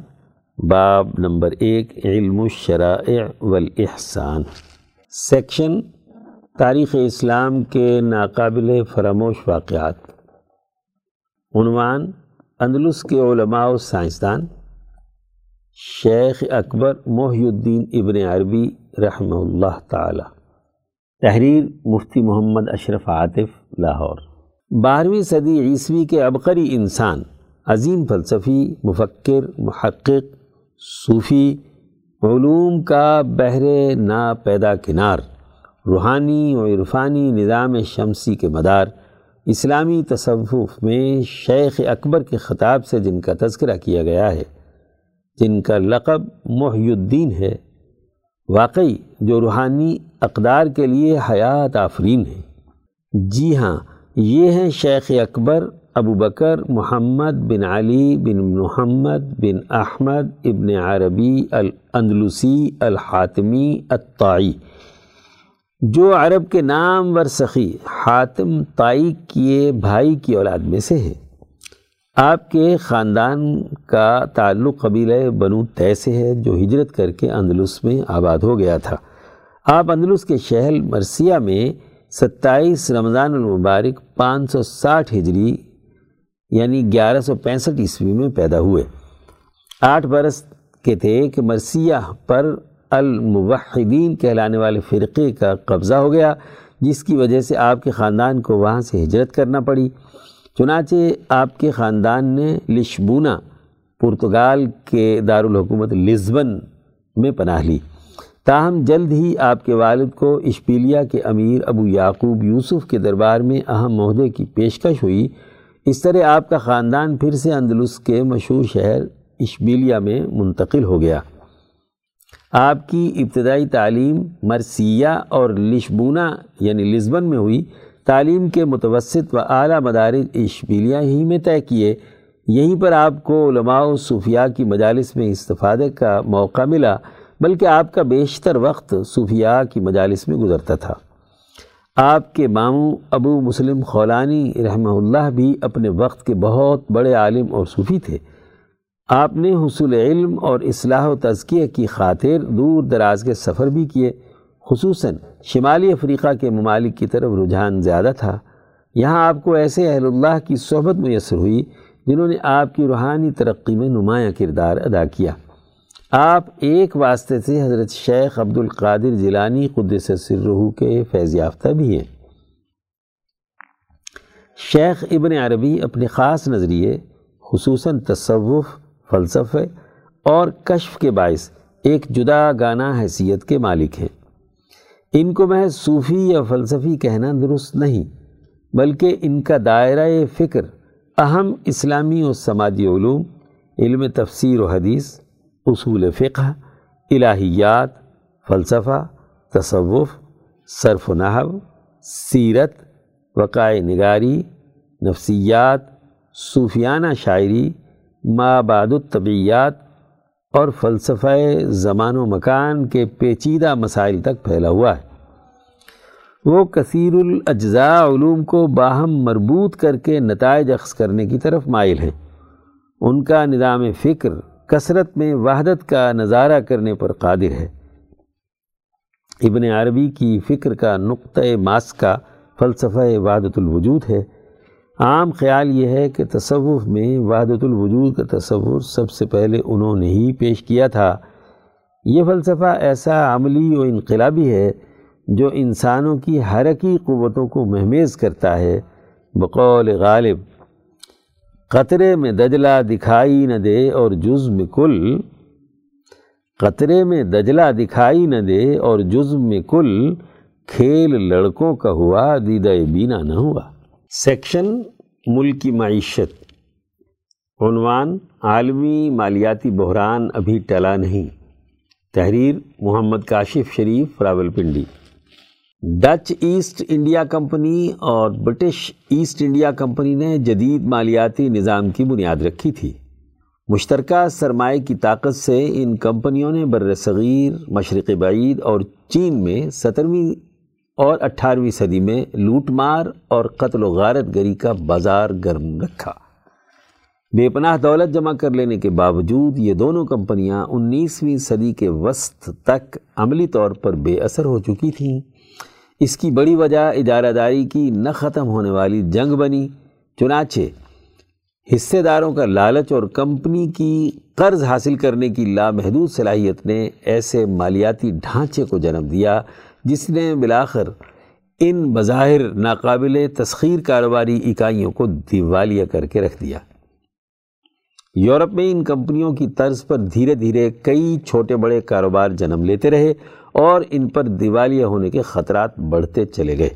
باب نمبر ایک، علم الشرائع والاحسان سیکشن، تاریخ اسلام کے ناقابل فراموش واقعات۔ عنوان، اندلس کے علماء و سائنسدان۔ شیخ اکبر محی الدین ابن عربی رحمہ اللہ تعالی۔ تحریر، مفتی محمد اشرف عاطف، لاہور۔ بارہویں صدی عیسوی کے عبقری انسان، عظیم فلسفی، مفکر، محقق صوفی علوم کا بحر نا پیدا کنار، روحانی و عرفانی نظام شمسی کے مدار، اسلامی تصوف میں شیخ اکبر کے خطاب سے جن کا تذکرہ کیا گیا ہے، جن کا لقب محی الدین ہے، واقعی جو روحانی اقدار کے لیے حیات آفرین ہے جی ہاں یہ ہیں شیخ اکبر ابو بکر، محمد بن علی بن محمد بن احمد ابن عربی الاندلسی الحاتمی الطائی۔ جو عرب کے نام ورسخی حاتم طائی کیے بھائی کی اولاد میں سے ہیں آپ کے خاندان کا تعلق قبیلہ بنو تے سے ہے، جو ہجرت کر کے اندلس میں آباد ہو گیا تھا۔ آپ اندلس کے شہر مرثیہ میں ستائیس رمضان المبارک پانچ سو ساٹھ ہجری یعنی گیارہ سو پینسٹھ عیسوی میں پیدا ہوئے۔ آٹھ برس کے تھے کہ مرثیہ پر الموحدین کہلانے والے فرقے کا قبضہ ہو گیا، جس کی وجہ سے آپ کے خاندان کو وہاں سے ہجرت کرنا پڑی۔ چنانچہ آپ کے خاندان نے لشبونا پرتگال کے دارالحکومت لزبن میں پناہ لی۔ تاہم، جلد ہی آپ کے والد کو اشپیلیا کے امیر ابو یعقوب یوسف کے دربار میں اہم عہدے کی پیشکش ہوئی۔ اس طرح آپ کا خاندان پھر سے اندلس کے مشہور شہر اشبیلیا میں منتقل ہو گیا۔ آپ کی ابتدائی تعلیم مرسیہ اور لشبونا یعنی لزبن میں ہوئی۔ تعلیم کے متوسط و اعلیٰ مدارج اشبیلیا ہی میں طے کیے۔ یہیں پر آپ کو علماء و صوفیاء کی مجالس میں استفادے کا موقع ملا، بلکہ آپ کا بیشتر وقت صوفیاء کی مجالس میں گزرتا تھا۔ آپ کے ماموں ابو مسلم خولانی رحمہ اللہ بھی اپنے وقت کے بہت بڑے عالم اور صوفی تھے۔ آپ نے حصول علم اور اصلاح و تزکیہ کی خاطر دور دراز کے سفر بھی کیے۔ خصوصاً شمالی افریقہ کے ممالک کی طرف رجحان زیادہ تھا۔ یہاں آپ کو ایسے اہل اللہ کی صحبت میسر ہوئی جنہوں نے آپ کی روحانی ترقی میں نمایاں کردار ادا کیا۔ آپ ایک واسطے سے حضرت شیخ عبد القادر جیلانی قدس سرہو کے فیض یافتہ بھی ہیں۔ شیخ ابن عربی اپنے خاص نظریے، خصوصاً تصوف، فلسفے اور کشف کے باعث ایک جدا گانا حیثیت کے مالک ہیں۔ ان کو محض صوفی یا فلسفی کہنا درست نہیں، بلکہ ان کا دائرہ فکر، اہم اسلامی و سماجی علوم، علم تفسیر و حدیث اصول فقہ، الہیات، فلسفہ، تصوف، صرف و نحو، سیرت وقائے نگاری، نفسیات، صوفیانہ شاعری، ما بعد الطبیات اور فلسفہ زمان و مکان کے پیچیدہ مسائل تک پھیلا ہوا ہے۔ وہ کثیر الاجزاء علوم کو باہم مربوط کر کے نتائج اخذ کرنے کی طرف مائل ہیں۔ ان کا نظام فکر کثرت میں وحدت کا نظارہ کرنے پر قادر ہے۔ ابن عربی کی فکر کا نقطۂ ماسکہ فلسفہ وحدت الوجود ہے۔ عام خیال یہ ہے کہ تصوف میں وحدت الوجود کا تصور سب سے پہلے انہوں نے ہی پیش کیا تھا۔ یہ فلسفہ ایسا عملی و انقلابی ہے جو انسانوں کی حرکی قوتوں کو محمیز کرتا ہے۔ بقول غالب قطرے میں دجلہ دکھائی نہ دے اور جزم کل، قطرے میں دجلہ دکھائی نہ دے اور جزم میں کل، کھیل لڑکوں کا ہوا، دیدہ بینا نہ ہوا۔ سیکشن ملکی معیشت۔ عنوان، عالمی مالیاتی بحران ابھی ٹلا نہیں۔ تحریر، Muhammad Kashif Sharif Rawalpindi Dutch East India Company اور برٹش ایسٹ انڈیا کمپنی نے جدید مالیاتی نظام کی بنیاد رکھی تھی۔ مشترکہ سرمایہ کی طاقت سے ان کمپنیوں نے بر صغیر، مشرق بعید اور چین میں سترویں اور اٹھارہویں صدی میں لوٹ مار اور قتل و غارت گری کا بازار گرم رکھا۔ بے پناہ دولت جمع کر لینے کے باوجود یہ دونوں کمپنیاں انیسویں صدی کے وسط تک عملی طور پر بے اثر ہو چکی تھیں۔ اس کی بڑی وجہ اجارہ داری کی نہ ختم ہونے والی جنگ بنی، چنانچہ حصے داروں کا لالچ اور کمپنی کی قرض حاصل کرنے کی لامحدود صلاحیت نے ایسے مالیاتی ڈھانچے کو جنم دیا، جس نے بلاخر ان بظاہر ناقابل تسخیر کاروباری اکائیوں کو دیوالیہ کر کے رکھ دیا۔ یورپ میں ان کمپنیوں کی طرز پر دھیرے دھیرے کئی چھوٹے بڑے کاروبار جنم لیتے رہے اور ان پر دیوالیہ ہونے کے خطرات بڑھتے چلے گئے۔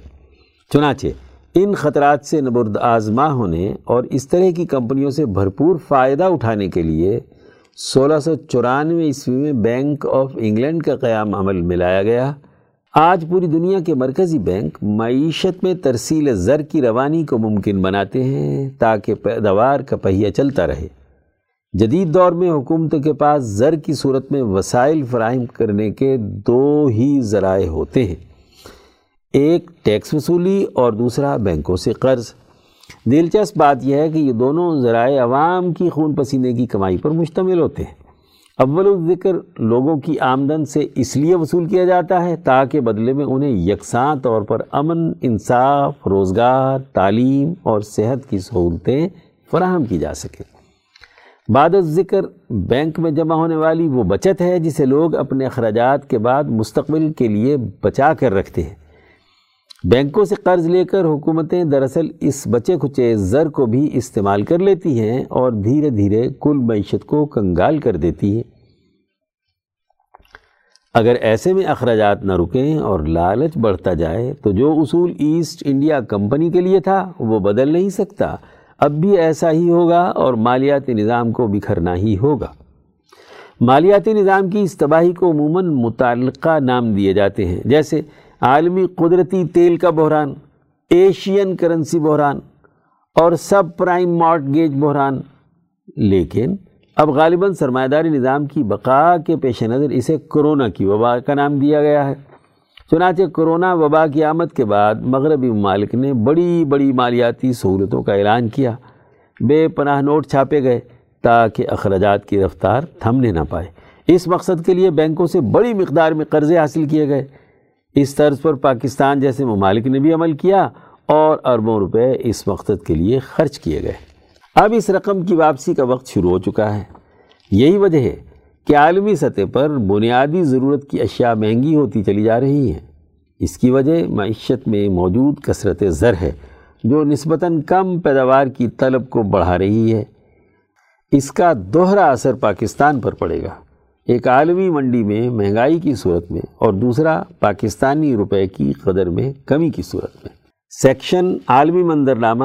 چنانچہ، ان خطرات سے نبرد آزما ہونے اور اس طرح کی کمپنیوں سے بھرپور فائدہ اٹھانے کے لیے سولہ سو چورانوے عیسوی میں بینک آف انگلینڈ کا قیام عمل میں لایا گیا۔ آج پوری دنیا کے مرکزی بینک معیشت میں ترسیل زر کی روانی کو ممکن بناتے ہیں تاکہ پیداوار کا پہیہ چلتا رہے۔ جدید دور میں حکومتوں کے پاس زر کی صورت میں وسائل فراہم کرنے کے دو ہی ذرائع ہوتے ہیں۔ ایک ٹیکس وصولی اور دوسرا بینکوں سے قرض۔ دلچسپ بات یہ ہے کہ یہ دونوں ذرائع عوام کی خون پسینے کی کمائی پر مشتمل ہوتے ہیں۔ اول الذکر لوگوں کی آمدن سے اس لیے وصول کیا جاتا ہے تاکہ بدلے میں انہیں یکساں طور پر امن، انصاف، روزگار، تعلیم اور صحت کی سہولتیں فراہم کی جا سکیں۔ بعد الذکر بینک میں جمع ہونے والی وہ بچت ہے جسے لوگ اپنے اخراجات کے بعد مستقبل کے لیے بچا کر رکھتے ہیں۔ بینکوں سے قرض لے کر حکومتیں دراصل اس بچے کھچے زر کو بھی استعمال کر لیتی ہیں اور دھیرے دھیرے کل معیشت کو کنگال کر دیتی ہیں۔ اگر ایسے میں اخراجات نہ رکیں اور لالچ بڑھتا جائے تو جو اصول ایسٹ انڈیا کمپنی کے لیے تھا وہ بدل نہیں سکتا۔ اب بھی ایسا ہی ہوگا اور مالیاتی نظام کو بکھرنا ہی ہوگا۔ مالیاتی نظام کی اس تباہی کو عموماً متعلقہ نام دیے جاتے ہیں، جیسے عالمی قدرتی تیل کا بحران، ایشین کرنسی بحران اور سب پرائم مارٹ گیج بحران۔ لیکن اب غالباً سرمایہ داری نظام کی بقا کے پیش نظر اسے کرونا کی وبا کا نام دیا گیا ہے۔ چنانچہ کرونا وبا کی آمد کے بعد مغربی ممالک نے بڑی بڑی مالیاتی سہولتوں کا اعلان کیا۔ بے پناہ نوٹ چھاپے گئے تاکہ اخراجات کی رفتار تھمنے نہ پائے۔ اس مقصد کے لیے بینکوں سے بڑی مقدار میں قرضے حاصل کیے گئے۔ اس طرز پر پاکستان جیسے ممالک نے بھی عمل کیا اور اربوں روپے اس مقصد کے لیے خرچ کیے گئے۔ اب اس رقم کی واپسی کا وقت شروع ہو چکا ہے۔ یہی وجہ ہے کہ عالمی سطح پر بنیادی ضرورت کی اشیاء مہنگی ہوتی چلی جا رہی ہیں۔ اس کی وجہ معیشت میں موجود کثرت زر ہے، جو نسبتاً کم پیداوار کی طلب کو بڑھا رہی ہے۔ اس کا دوہرا اثر پاکستان پر پڑے گا۔ ایک عالمی منڈی میں مہنگائی کی صورت میں اور دوسرا پاکستانی روپے کی قدر میں کمی کی صورت میں۔ سیکشن عالمی منظرنامہ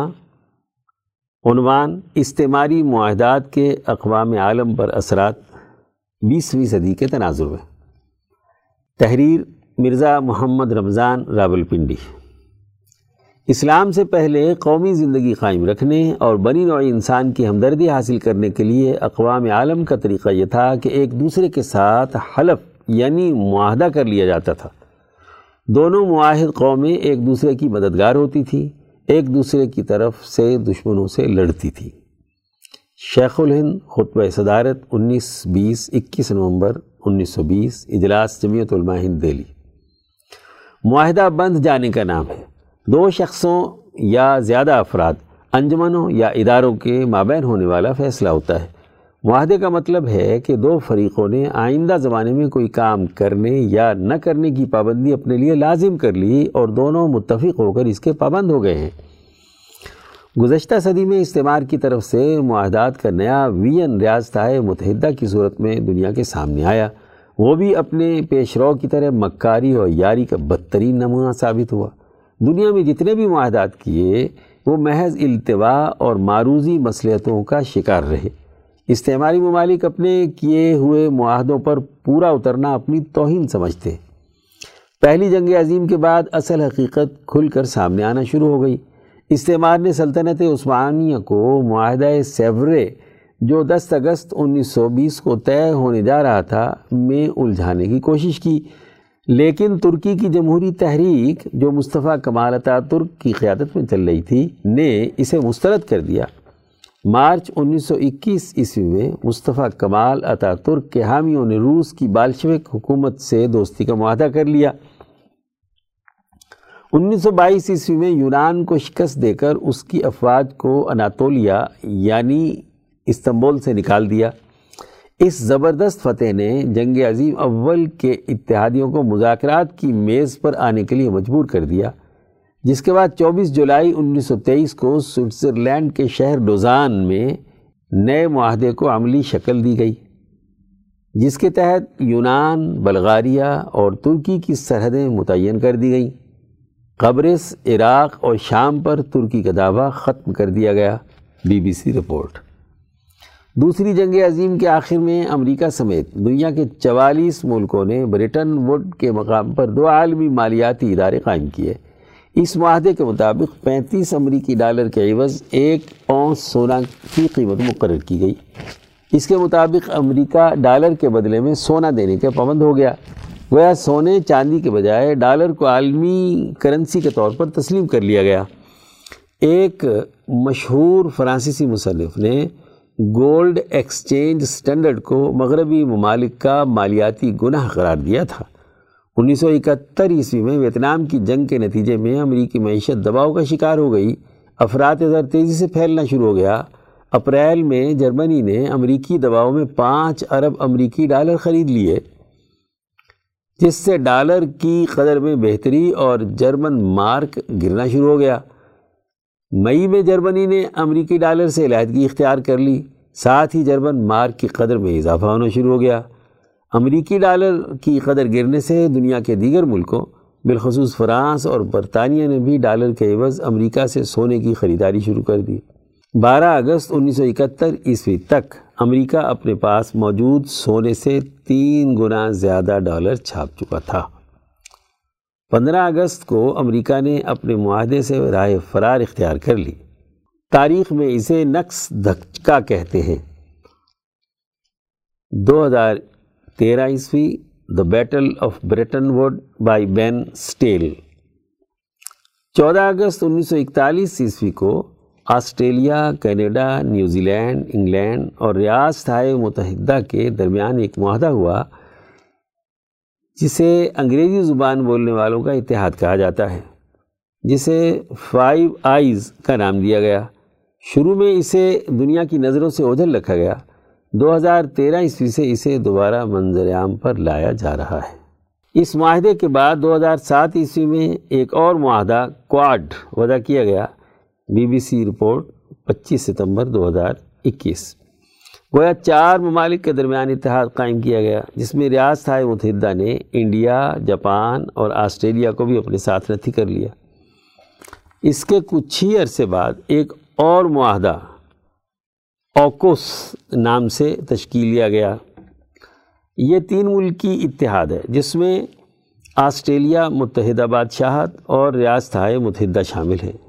عنوان استعماری معاہدات کے اقوام عالم پر اثرات۔ بیسویں صدی کے تناظر میں۔ تحریر مرزا محمد رمضان راول پنڈی اسلام سے پہلے قومی زندگی قائم رکھنے اور بنی نوع انسان کی ہمدردی حاصل کرنے کے لیے اقوام عالم کا طریقہ یہ تھا کہ ایک دوسرے کے ساتھ حلف یعنی معاہدہ کر لیا جاتا تھا۔ دونوں معاہد قومیں ایک دوسرے کی مددگار ہوتی تھی، ایک دوسرے کی طرف سے دشمنوں سے لڑتی تھی۔ شیخ الہند خطبہ صدارت انیس بیس اکیس نومبر انیس سو بیس، اجلاس جمعیت علماء ہند، دہلی۔ معاہدہ بند جانے کا نام ہے۔ دو شخصوں یا زیادہ افراد، انجمنوں یا اداروں کے مابین ہونے والا فیصلہ ہوتا ہے۔ معاہدے کا مطلب ہے کہ دو فریقوں نے آئندہ زمانے میں کوئی کام کرنے یا نہ کرنے کی پابندی اپنے لیے لازم کر لی اور دونوں متفق ہو کر اس کے پابند ہو گئے ہیں۔ گزشتہ صدی میں استعمار کی طرف سے معاہدات کا نیا وین ریاستہائے متحدہ کی صورت میں دنیا کے سامنے آیا۔ وہ بھی اپنے پیش رو کی طرح مکاری اور یاری کا بدترین نمونہ ثابت ہوا۔ دنیا میں جتنے بھی معاہدات کیے، وہ محض التوا اور معروضی مصلحتوں کا شکار رہے۔ استعماری ممالک اپنے کیے ہوئے معاہدوں پر پورا اترنا اپنی توہین سمجھتے۔ پہلی جنگ عظیم کے بعد اصل حقیقت کھل کر سامنے آنا شروع ہو گئی۔ استعمار نے سلطنت عثمانیہ کو معاہدہ سیورے جو دس اگست انیس سو بیس کو طے ہونے جا رہا تھا میں الجھانے کی کوشش کی۔ لیکن ترکی کی جمہوری تحریک جو مصطفیٰ کمال عطا ترک کی قیادت میں چل رہی تھی نے اسے مسترد کر دیا۔ مارچ انیس سو اکیس عیسوی میں مصطفیٰ کمال عطا ترک کے حامیوں نے روس کی بالشوک حکومت سے دوستی کا معاہدہ کر لیا۔ انیس سو بائیس عیسوی میں یونان کو شکست دے کر اس کی افواج کو اناتولیا یعنی استنبول سے نکال دیا۔ اس زبردست فتح نے جنگ عظیم اول کے اتحادیوں کو مذاکرات کی میز پر آنے کے لیے مجبور کر دیا، جس کے بعد چوبیس جولائی انیس سو تیئیس کو سوئٹزرلینڈ کے شہر ڈوزان میں نئے معاہدے کو عملی شکل دی گئی، جس کے تحت یونان، بلغاریہ اور ترکی کی سرحدیں متعین کر دی گئیں۔ قبرص، عراق اور شام پر ترکی کا دعویٰ ختم کر دیا گیا۔ B B C report. دوسری جنگ عظیم کے آخر میں امریکہ سمیت دنیا کے چوالیس ملکوں نے بریٹن وڈ کے مقام پر دو عالمی مالیاتی ادارے قائم کیے۔ اس معاہدے کے مطابق پینتیس امریکی ڈالر کے عوض ایک اونس سونا کی قیمت مقرر کی گئی۔ اس کے مطابق امریکہ ڈالر کے بدلے میں سونا دینے کے پابند ہو گیا۔ گویا سونے چاندی کے بجائے ڈالر کو عالمی کرنسی کے طور پر تسلیم کر لیا گیا۔ ایک مشہور فرانسیسی مصنف نے گولڈ ایکسچینج سٹینڈرڈ کو مغربی ممالک کا مالیاتی گناہ قرار دیا تھا۔ انیس سو اکہتر عیسوی میں ویتنام کی جنگ کے نتیجے میں امریکی معیشت دباؤ کا شکار ہو گئی۔ افراد زر تیزی سے پھیلنا شروع ہو گیا۔ اپریل میں جرمنی نے امریکی دباؤ میں پانچ ارب امریکی ڈالر خرید لیے۔ جس سے ڈالر کی قدر میں بہتری اور جرمن مارک گرنا شروع ہو گیا۔ مئی میں جرمنی نے امریکی ڈالر سے علیحدگی اختیار کر لی۔ ساتھ ہی جرمن مارک کی قدر میں اضافہ ہونا شروع ہو گیا۔ امریکی ڈالر کی قدر گرنے سے دنیا کے دیگر ملکوں، بالخصوص فرانس اور برطانیہ نے بھی ڈالر کے عوض امریکہ سے سونے کی خریداری شروع کر دی۔ بارہ اگست انیس سو اکہتر عیسوی تک امریکہ اپنے پاس موجود سونے سے تین گنا زیادہ ڈالر چھاپ چکا تھا۔ پندرہ اگست کو امریکہ نے اپنے معاہدے سے راہ فرار اختیار کر لی۔ تاریخ میں اسے نقص دھچکا کہتے ہیں۔ دو ہزار تیرہ عیسوی the Battle of Britain word by Ben Steel چودہ اگست انیس سو اکتالیس عیسوی کو Australia, Canada New Zealand, England اور ریاستہائے متحدہ کے درمیان ایک معاہدہ ہوا، جسے انگریزی زبان بولنے والوں کا اتحاد کہا جاتا ہے، جسے فائیو آئیز کا نام دیا گیا۔ شروع میں اسے دنیا کی نظروں سے اوجھل رکھا گیا۔ دو ہزار تیرہ عیسوی سے اسے دوبارہ منظر عام پر لایا جا رہا ہے۔ اس معاہدے کے بعد دو ہزار سات عیسوی میں ایک اور معاہدہ کوڈ وضع کیا گیا۔ بی بی سی رپورٹ پچیس ستمبر دو ہزار اکیس۔ گویا چار ممالک کے درمیان اتحاد قائم کیا گیا، جس میں ریاست متحدہ نے انڈیا، جاپان اور آسٹریلیا کو بھی اپنے ساتھ رتھی کر لیا۔ اس کے کچھ ہی عرصے بعد ایک اور معاہدہ اوکوس نام سے تشکیل لیا گیا۔ یہ تین ملکی اتحاد ہے جس میں آسٹریلیا متحدہ بادشاہت اور ریاستہائے متحدہ شامل ہیں۔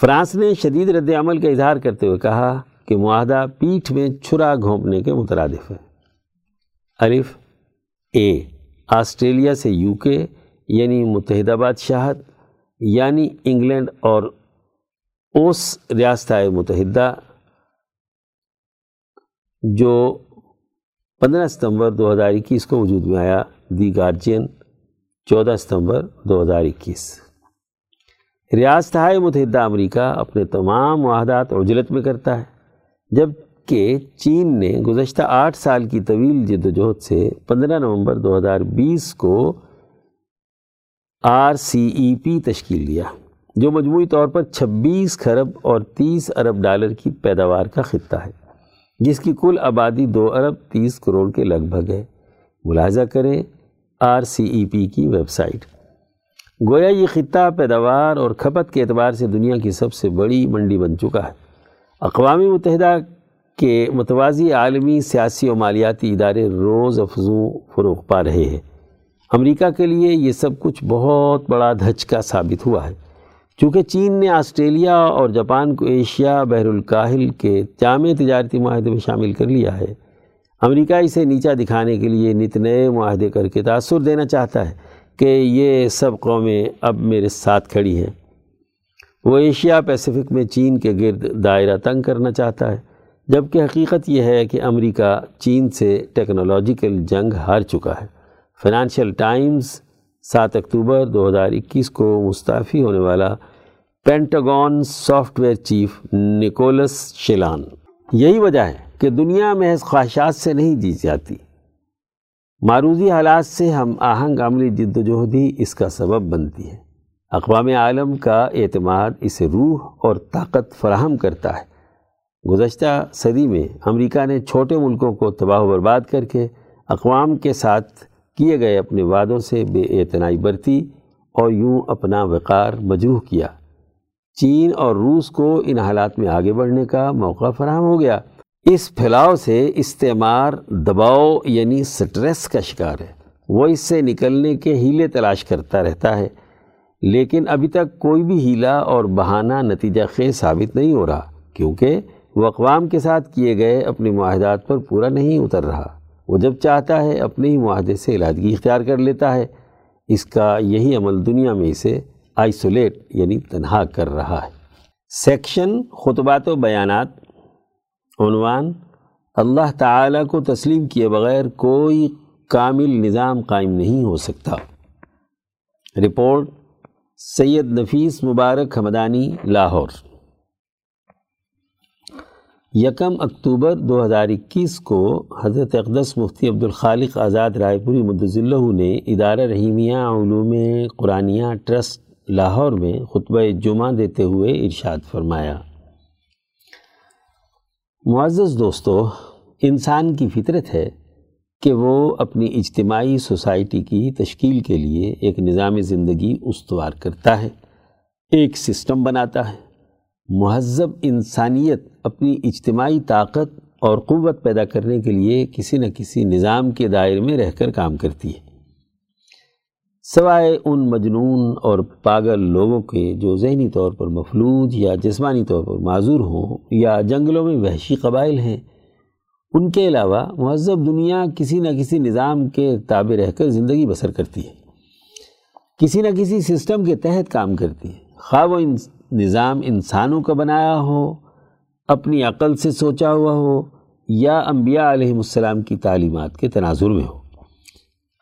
فرانس نے شدید رد عمل کا اظہار کرتے ہوئے کہا کہ معاہدہ پیٹھ میں چھرا گھونپنے کے مترادف ہے۔ الف، اے، آسٹریلیا سے یو کے یعنی متحدہ بادشاہت یعنی انگلینڈ اور اوس ریاستہائے متحدہ، جو پندرہ ستمبر دو ہزار اکیس کو وجود میں آیا، دی گارجین، چودہ ستمبر دو ہزار اکیس۔ ریاستہائے متحدہ امریکہ اپنے تمام معاہدات عجلت میں کرتا ہے، جبکہ چین نے گزشتہ آٹھ سال کی طویل جد سے پندرہ نومبر دو ہزار بیس کو آر سی ای پی تشکیل دیا، جو مجموعی طور پر چھبیس کھرب اور تیس ارب ڈالر کی پیداوار کا خطہ ہے، جس کی کل آبادی دو ارب تیس کروڑ کے لگ بھگ ہے۔ ملاحظہ کریں آر سی ای پی کی ویب سائٹ۔ گویا یہ خطہ پیداوار اور کھپت کے اعتبار سے دنیا کی سب سے بڑی منڈی بن چکا ہے۔ اقوام متحدہ کے متوازی عالمی سیاسی و مالیاتی ادارے روز افزوں فروغ پا رہے ہیں۔ امریکہ کے لیے یہ سب کچھ بہت بڑا دھچکا ثابت ہوا ہے۔ چونکہ چین نے آسٹریلیا اور جاپان کو ایشیا بحر الکاہل کے جامع تجارتی معاہدے میں شامل کر لیا ہے۔ امریکہ اسے نیچا دکھانے کے لیے نت نئے معاہدے کر کے تاثر دینا چاہتا ہے۔ کہ یہ سب قومیں اب میرے ساتھ کھڑی ہیں۔ وہ ایشیا پیسیفک میں چین کے گرد دائرہ تنگ کرنا چاہتا ہے، جبکہ حقیقت یہ ہے کہ امریکہ چین سے ٹیکنالوجیکل جنگ ہار چکا ہے۔ فائنانشیل ٹائمز سات اکتوبر دو ہزار اکیس کو مستعفی ہونے والا Pentagon software chief Nicolas Chaillan. یہی وجہ ہے کہ دنیا محض خواہشات سے نہیں جی جاتی۔ معروضی حالات سے ہم آہنگ عملی جد و اس کا سبب بنتی ہے۔ اقوام عالم کا اعتماد اسے روح اور طاقت فراہم کرتا ہے۔ گزشتہ صدی میں امریکہ نے چھوٹے ملکوں کو تباہ و برباد کر کے اقوام کے ساتھ کیے گئے اپنے وعدوں سے بے اعتنائی برتی اور یوں اپنا وقار مجروح کیا۔ چین اور روس کو ان حالات میں آگے بڑھنے کا موقع فراہم ہو گیا۔ اس پھیلاؤ سے استعمار، دباؤ یعنی سٹریس کا شکار ہے۔ وہ اس سے نکلنے کے ہیلے تلاش کرتا رہتا ہے۔ لیکن ابھی تک کوئی بھی ہیلا اور بہانہ نتیجہ خیز ثابت نہیں ہو رہا، کیونکہ وہ اقوام کے ساتھ کیے گئے اپنے معاہدات پر پورا نہیں اتر رہا۔ وہ جب چاہتا ہے، اپنے ہی معاہدے سے علیحدگی اختیار کر لیتا ہے۔ اس کا یہی عمل دنیا میں اسے آئسولیٹ یعنی تنہا کر رہا ہے۔ سیکشن، خطبات و بیانات عنوان، اللہ تعالیٰ کو تسلیم کیے بغیر کوئی کامل نظام قائم نہیں ہو سکتا۔ رپورٹ، سید نفیس مبارک حمدانی، لاہور۔ یکم اکتوبر دو ہزار اکیس کو حضرت اقدس مفتی عبدالخالق آزاد رائے پوری مدضلہ نے ادارہ رحیمیہ علوم قرآنیہ ٹرسٹ لاہور میں خطبہ جمعہ دیتے ہوئے ارشاد فرمایا۔ معزز دوستو، انسان کی فطرت ہے کہ وہ اپنی اجتماعی سوسائٹی کی تشکیل کے لیے ایک نظام زندگی استوار کرتا ہے، ایک سسٹم بناتا ہے۔ مہذب انسانیت اپنی اجتماعی طاقت اور قوت پیدا کرنے کے لیے کسی نہ کسی نظام کے دائر میں رہ کر کام کرتی ہے۔ سوائے ان مجنون اور پاگل لوگوں کے جو ذہنی طور پر مفلوج یا جسمانی طور پر معذور ہوں یا جنگلوں میں وحشی قبائل ہیں، ان کے علاوہ مہذب دنیا کسی نہ کسی نظام کے تابع رہ کر زندگی بسر کرتی ہے۔ کسی نہ کسی سسٹم کے تحت کام کرتی ہے۔ خواہ وہ نظام انسانوں کا بنایا ہو، اپنی عقل سے سوچا ہوا ہو یا انبیاء علیہ السلام کی تعلیمات کے تناظر میں ہو۔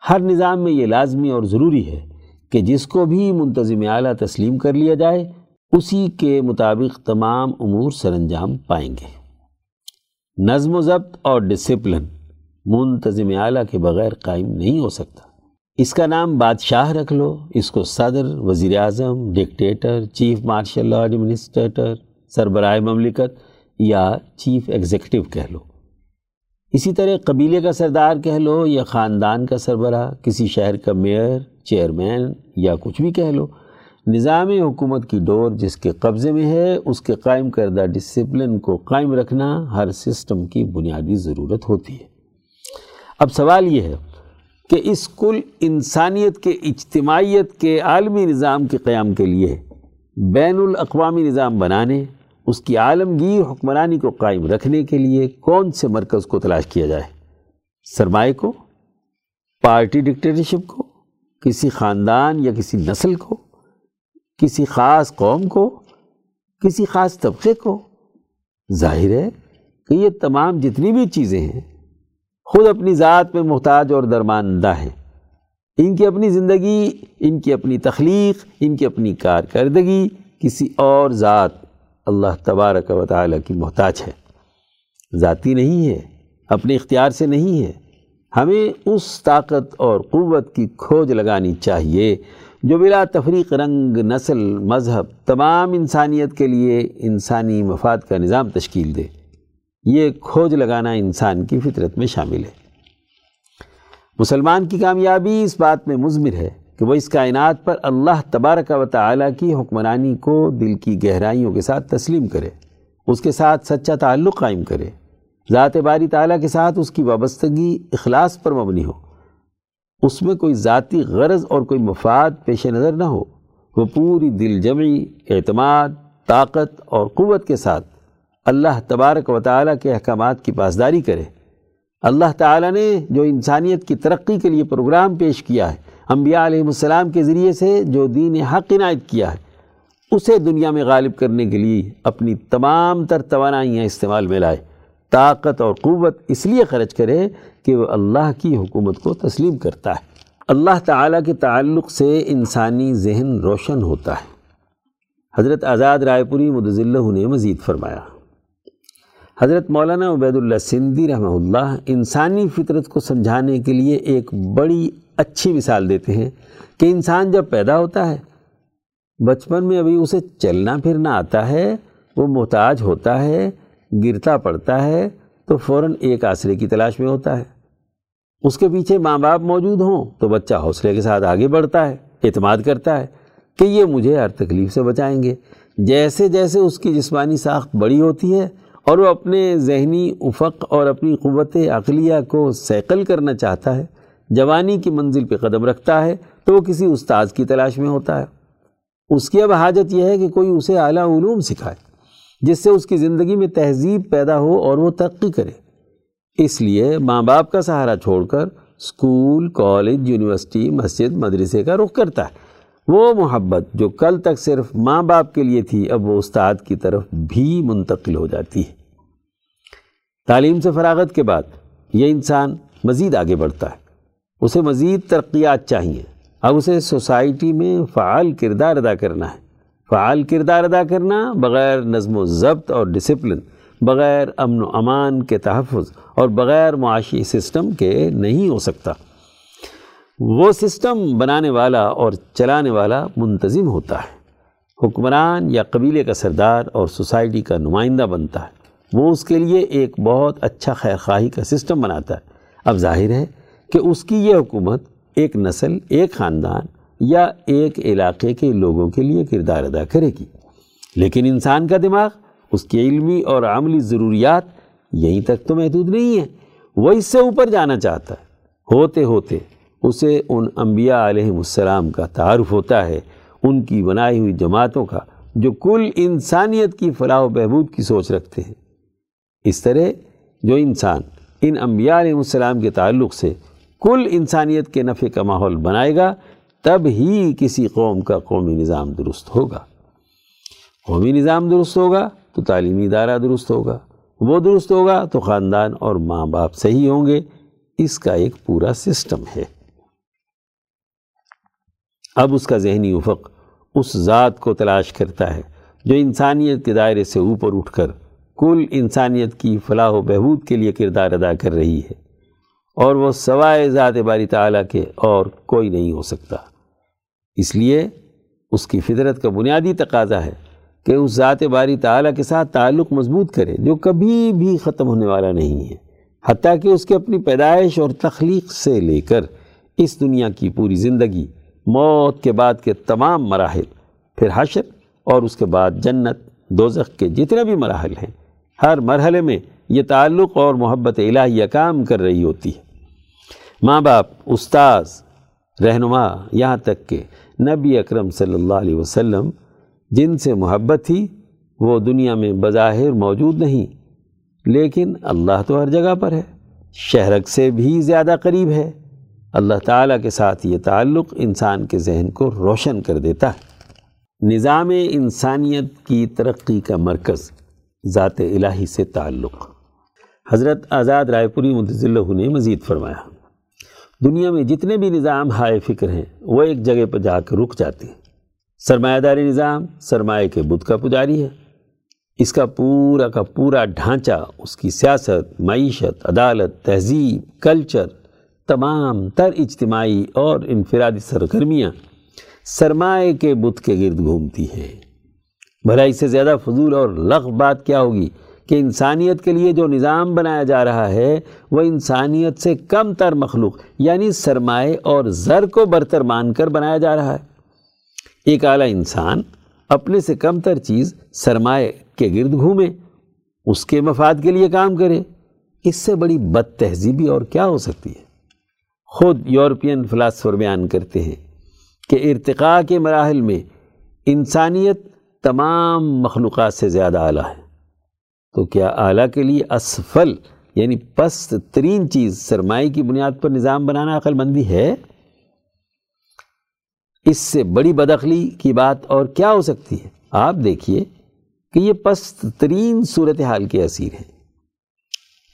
ہر نظام میں یہ لازمی اور ضروری ہے کہ جس کو بھی منتظم اعلیٰ تسلیم کر لیا جائے، اسی کے مطابق تمام امور سر انجام پائیں گے۔ نظم و ضبط اور ڈسپلن منتظم اعلیٰ کے بغیر قائم نہیں ہو سکتا۔ اس کا نام بادشاہ رکھ لو، اس کو صدر وزیر اعظم dictator chief martial law administrator سربراہ مملکت یا چیف ایگزیکٹو کہہ لو۔ اسی طرح قبیلے کا سردار کہہ لو یا خاندان کا سربراہ، کسی شہر کا میئر، چیئرمین یا کچھ بھی کہہ لو۔ نظام حکومت کی ڈور جس کے قبضے میں ہے، اس کے قائم کردہ ڈسپلن کو قائم رکھنا ہر سسٹم کی بنیادی ضرورت ہوتی ہے۔ اب سوال یہ ہے کہ اس کل انسانیت کے اجتماعیت کے عالمی نظام کے قیام کے لیے بین الاقوامی نظام بنانے اس کی عالمگیر حکمرانی کو قائم رکھنے کے لیے کون سے مرکز کو تلاش کیا جائے؟ سرمایہ کو؟ پارٹی ڈکٹیٹرشپ کو؟ کسی خاندان یا کسی نسل کو؟ کسی خاص قوم کو؟ کسی خاص طبقے کو؟ ظاہر ہے کہ یہ تمام جتنی بھی چیزیں ہیں، خود اپنی ذات میں محتاج اور درماندہ ہیں۔ ان کی اپنی زندگی، ان کی اپنی تخلیق، ان کی اپنی کارکردگی کسی اور ذات اللہ تبارک و تعالیٰ کی محتاج ہے۔ ذاتی نہیں ہے، اپنے اختیار سے نہیں ہے۔ ہمیں اس طاقت اور قوت کی کھوج لگانی چاہیے جو بلا تفریق رنگ، نسل، مذہب، تمام انسانیت کے لیے انسانی مفاد کا نظام تشکیل دے۔ یہ کھوج لگانا انسان کی فطرت میں شامل ہے۔ مسلمان کی کامیابی اس بات میں مضمر ہے۔ کہ وہ اس کائنات پر اللہ تبارک و تعالیٰ کی حکمرانی کو دل کی گہرائیوں کے ساتھ تسلیم کرے، اس کے ساتھ سچا تعلق قائم کرے۔ ذات باری تعالیٰ کے ساتھ اس کی وابستگی اخلاص پر مبنی ہو۔ اس میں کوئی ذاتی غرض اور کوئی مفاد پیش نظر نہ ہو۔ وہ پوری دل جمعی، اعتماد، طاقت اور قوت کے ساتھ اللہ تبارک و تعالیٰ کے احکامات کی پاسداری کرے۔ اللہ تعالیٰ نے جو انسانیت کی ترقی کے لیے پروگرام پیش کیا ہے انبیاء علیہ السلام کے ذریعے سے جو دین حق عنایت کیا ہے، اسے دنیا میں غالب کرنے کے لیے اپنی تمام تر توانائیاں استعمال میں لائے، طاقت اور قوت اس لیے خرچ کرے کہ وہ اللہ کی حکومت کو تسلیم کرتا ہے۔ اللہ تعالیٰ کے تعلق سے انسانی ذہن روشن ہوتا ہے۔ حضرت آزاد رائے پوری مدضلہ نے مزید فرمایا۔ حضرت مولانا عبید اللہ سندھی رحمہ اللہ انسانی فطرت کو سمجھانے کے لیے ایک بڑی اچھی مثال دیتے ہیں کہ انسان جب پیدا ہوتا ہے، بچپن میں ابھی اسے چلنا پھرنا آتا ہے، وہ محتاج ہوتا ہے، گرتا پڑتا ہے، تو فوراً ایک آسرے کی تلاش میں ہوتا ہے۔ اس کے پیچھے ماں باپ موجود ہوں تو بچہ حوصلے کے ساتھ آگے بڑھتا ہے، اعتماد کرتا ہے کہ یہ مجھے ہر تکلیف سے بچائیں گے۔ جیسے جیسے اس کی جسمانی ساخت بڑی ہوتی ہے اور وہ اپنے ذہنی افق اور اپنی قوت عقلیہ کو سیکل کرنا چاہتا ہے جوانی کی منزل پہ قدم رکھتا ہے تو وہ کسی استاذ کی تلاش میں ہوتا ہے۔ اس کی اب حاجت یہ ہے کہ کوئی اسے اعلیٰ علوم سکھائے، جس سے اس کی زندگی میں تہذیب پیدا ہو اور وہ ترقی کرے۔ اس لیے ماں باپ کا سہارا چھوڑ کر اسکول، کالج، یونیورسٹی، مسجد، مدرسے کا رخ کرتا ہے۔ وہ محبت جو کل تک صرف ماں باپ کے لیے تھی، اب وہ استاد کی طرف بھی منتقل ہو جاتی ہے۔ تعلیم سے فراغت کے بعد یہ انسان مزید آگے بڑھتا ہے۔ اسے مزید ترقیات چاہیے۔ اب اسے سوسائٹی میں فعال کردار ادا کرنا ہے۔ فعال کردار ادا کرنا بغیر نظم و ضبط اور ڈسپلن، بغیر امن و امان کے تحفظ اور بغیر معاشی سسٹم کے نہیں ہو سکتا۔ وہ سسٹم بنانے والا اور چلانے والا منتظم ہوتا ہے۔ حکمران یا قبیلے کا سردار اور سوسائٹی کا نمائندہ بنتا ہے۔ وہ اس کے لیے ایک بہت اچھا خیر خواہی کا سسٹم بناتا ہے۔ اب ظاہر ہے کہ اس کی یہ حکومت ایک نسل، ایک خاندان یا ایک علاقے کے لوگوں کے لیے کردار ادا کرے گی۔ لیکن انسان کا دماغ، اس کی علمی اور عملی ضروریات یہیں تک تو محدود نہیں ہے وہ اس سے اوپر جانا چاہتا ہے۔ ہوتے ہوتے اسے ان انبیاء علیہ السلام کا تعارف ہوتا ہے، ان کی بنائی ہوئی جماعتوں کا، جو کل انسانیت کی فلاح و بہبود کی سوچ رکھتے ہیں۔ اس طرح جو انسان ان انبیاء علیہ السلام کے تعلق سے کل انسانیت کے نفع کا ماحول بنائے گا، تب ہی کسی قوم کا قومی نظام درست ہوگا۔ قومی نظام درست ہوگا تو تعلیمی ادارہ درست ہوگا۔ وہ درست ہوگا تو خاندان اور ماں باپ صحیح ہوں گے۔ اس کا ایک پورا سسٹم ہے۔ اب اس کا ذہنی افق اس ذات کو تلاش کرتا ہے جو انسانیت کے دائرے سے اوپر اٹھ کر کل انسانیت کی فلاح و بہبود کے لیے کردار ادا کر رہی ہے۔ اور وہ سوائے ذات باری تعالیٰ کے اور کوئی نہیں ہو سکتا۔ اس لیے اس کی فطرت کا بنیادی تقاضا ہے کہ اس ذات باری تعالیٰ کے ساتھ تعلق مضبوط کرے، جو کبھی بھی ختم ہونے والا نہیں ہے۔ حتیٰ کہ اس کے اپنی پیدائش اور تخلیق سے لے کر اس دنیا کی پوری زندگی، موت کے بعد کے تمام مراحل، پھر حشر اور اس کے بعد جنت، دوزخ کے جتنے بھی مراحل ہیں، ہر مرحلے میں یہ تعلق اور محبت الہیہ کام کر رہی ہوتی ہے۔ ماں باپ، استاذ، رہنما، یہاں تک کہ نبی اکرم صلی اللہ علیہ وسلم، جن سے محبت تھی، وہ دنیا میں بظاہر موجود نہیں۔ لیکن اللہ تو ہر جگہ پر ہے، شہرک سے بھی زیادہ قریب ہے۔ اللہ تعالیٰ کے ساتھ یہ تعلق انسان کے ذہن کو روشن کر دیتا ہے۔ نظام انسانیت کی ترقی کا مرکز، ذات الہی سے تعلق۔ حضرت آزاد رائے پوری اللہ نے مزید فرمایا۔ دنیا میں جتنے بھی نظام ہائے فکر ہیں، وہ ایک جگہ پر جا کر رک جاتے ہیں۔ سرمایہ داری نظام سرمایہ کے بدھ کا پجاری ہے۔ اس کا پورا کا پورا ڈھانچہ، اس کی سیاست، معیشت، عدالت، تہذیب، کلچر، تمام تر اجتماعی اور انفرادی سرگرمیاں سرمایہ کے بت کے گرد گھومتی ہیں۔ بھلا اس سے زیادہ فضول اور لغ بات کیا ہوگی؟ کہ انسانیت کے لیے جو نظام بنایا جا رہا ہے، وہ انسانیت سے کم تر مخلوق یعنی سرمایہ اور زر کو برتر مان کر بنایا جا رہا ہے۔ ایک اعلیٰ انسان اپنے سے کم تر چیز سرمایہ کے گرد گھومے، اس کے مفاد کے لیے کام کرے۔ اس سے بڑی بد تہذیبی اور کیا ہو سکتی ہے؟ خود یورپین فلاسفر بیان کرتے ہیں کہ ارتقاء کے مراحل میں انسانیت تمام مخلوقات سے زیادہ اعلیٰ ہے۔ تو کیا اعلیٰ کے لیے اسفل یعنی پست ترین چیز سرمائی کی بنیاد پر نظام بنانا عقل مندی ہے؟ اس سے بڑی بدخلی کی بات اور کیا ہو سکتی ہے؟ آپ دیکھیے کہ یہ پست ترین صورتحال کے اسیر ہیں۔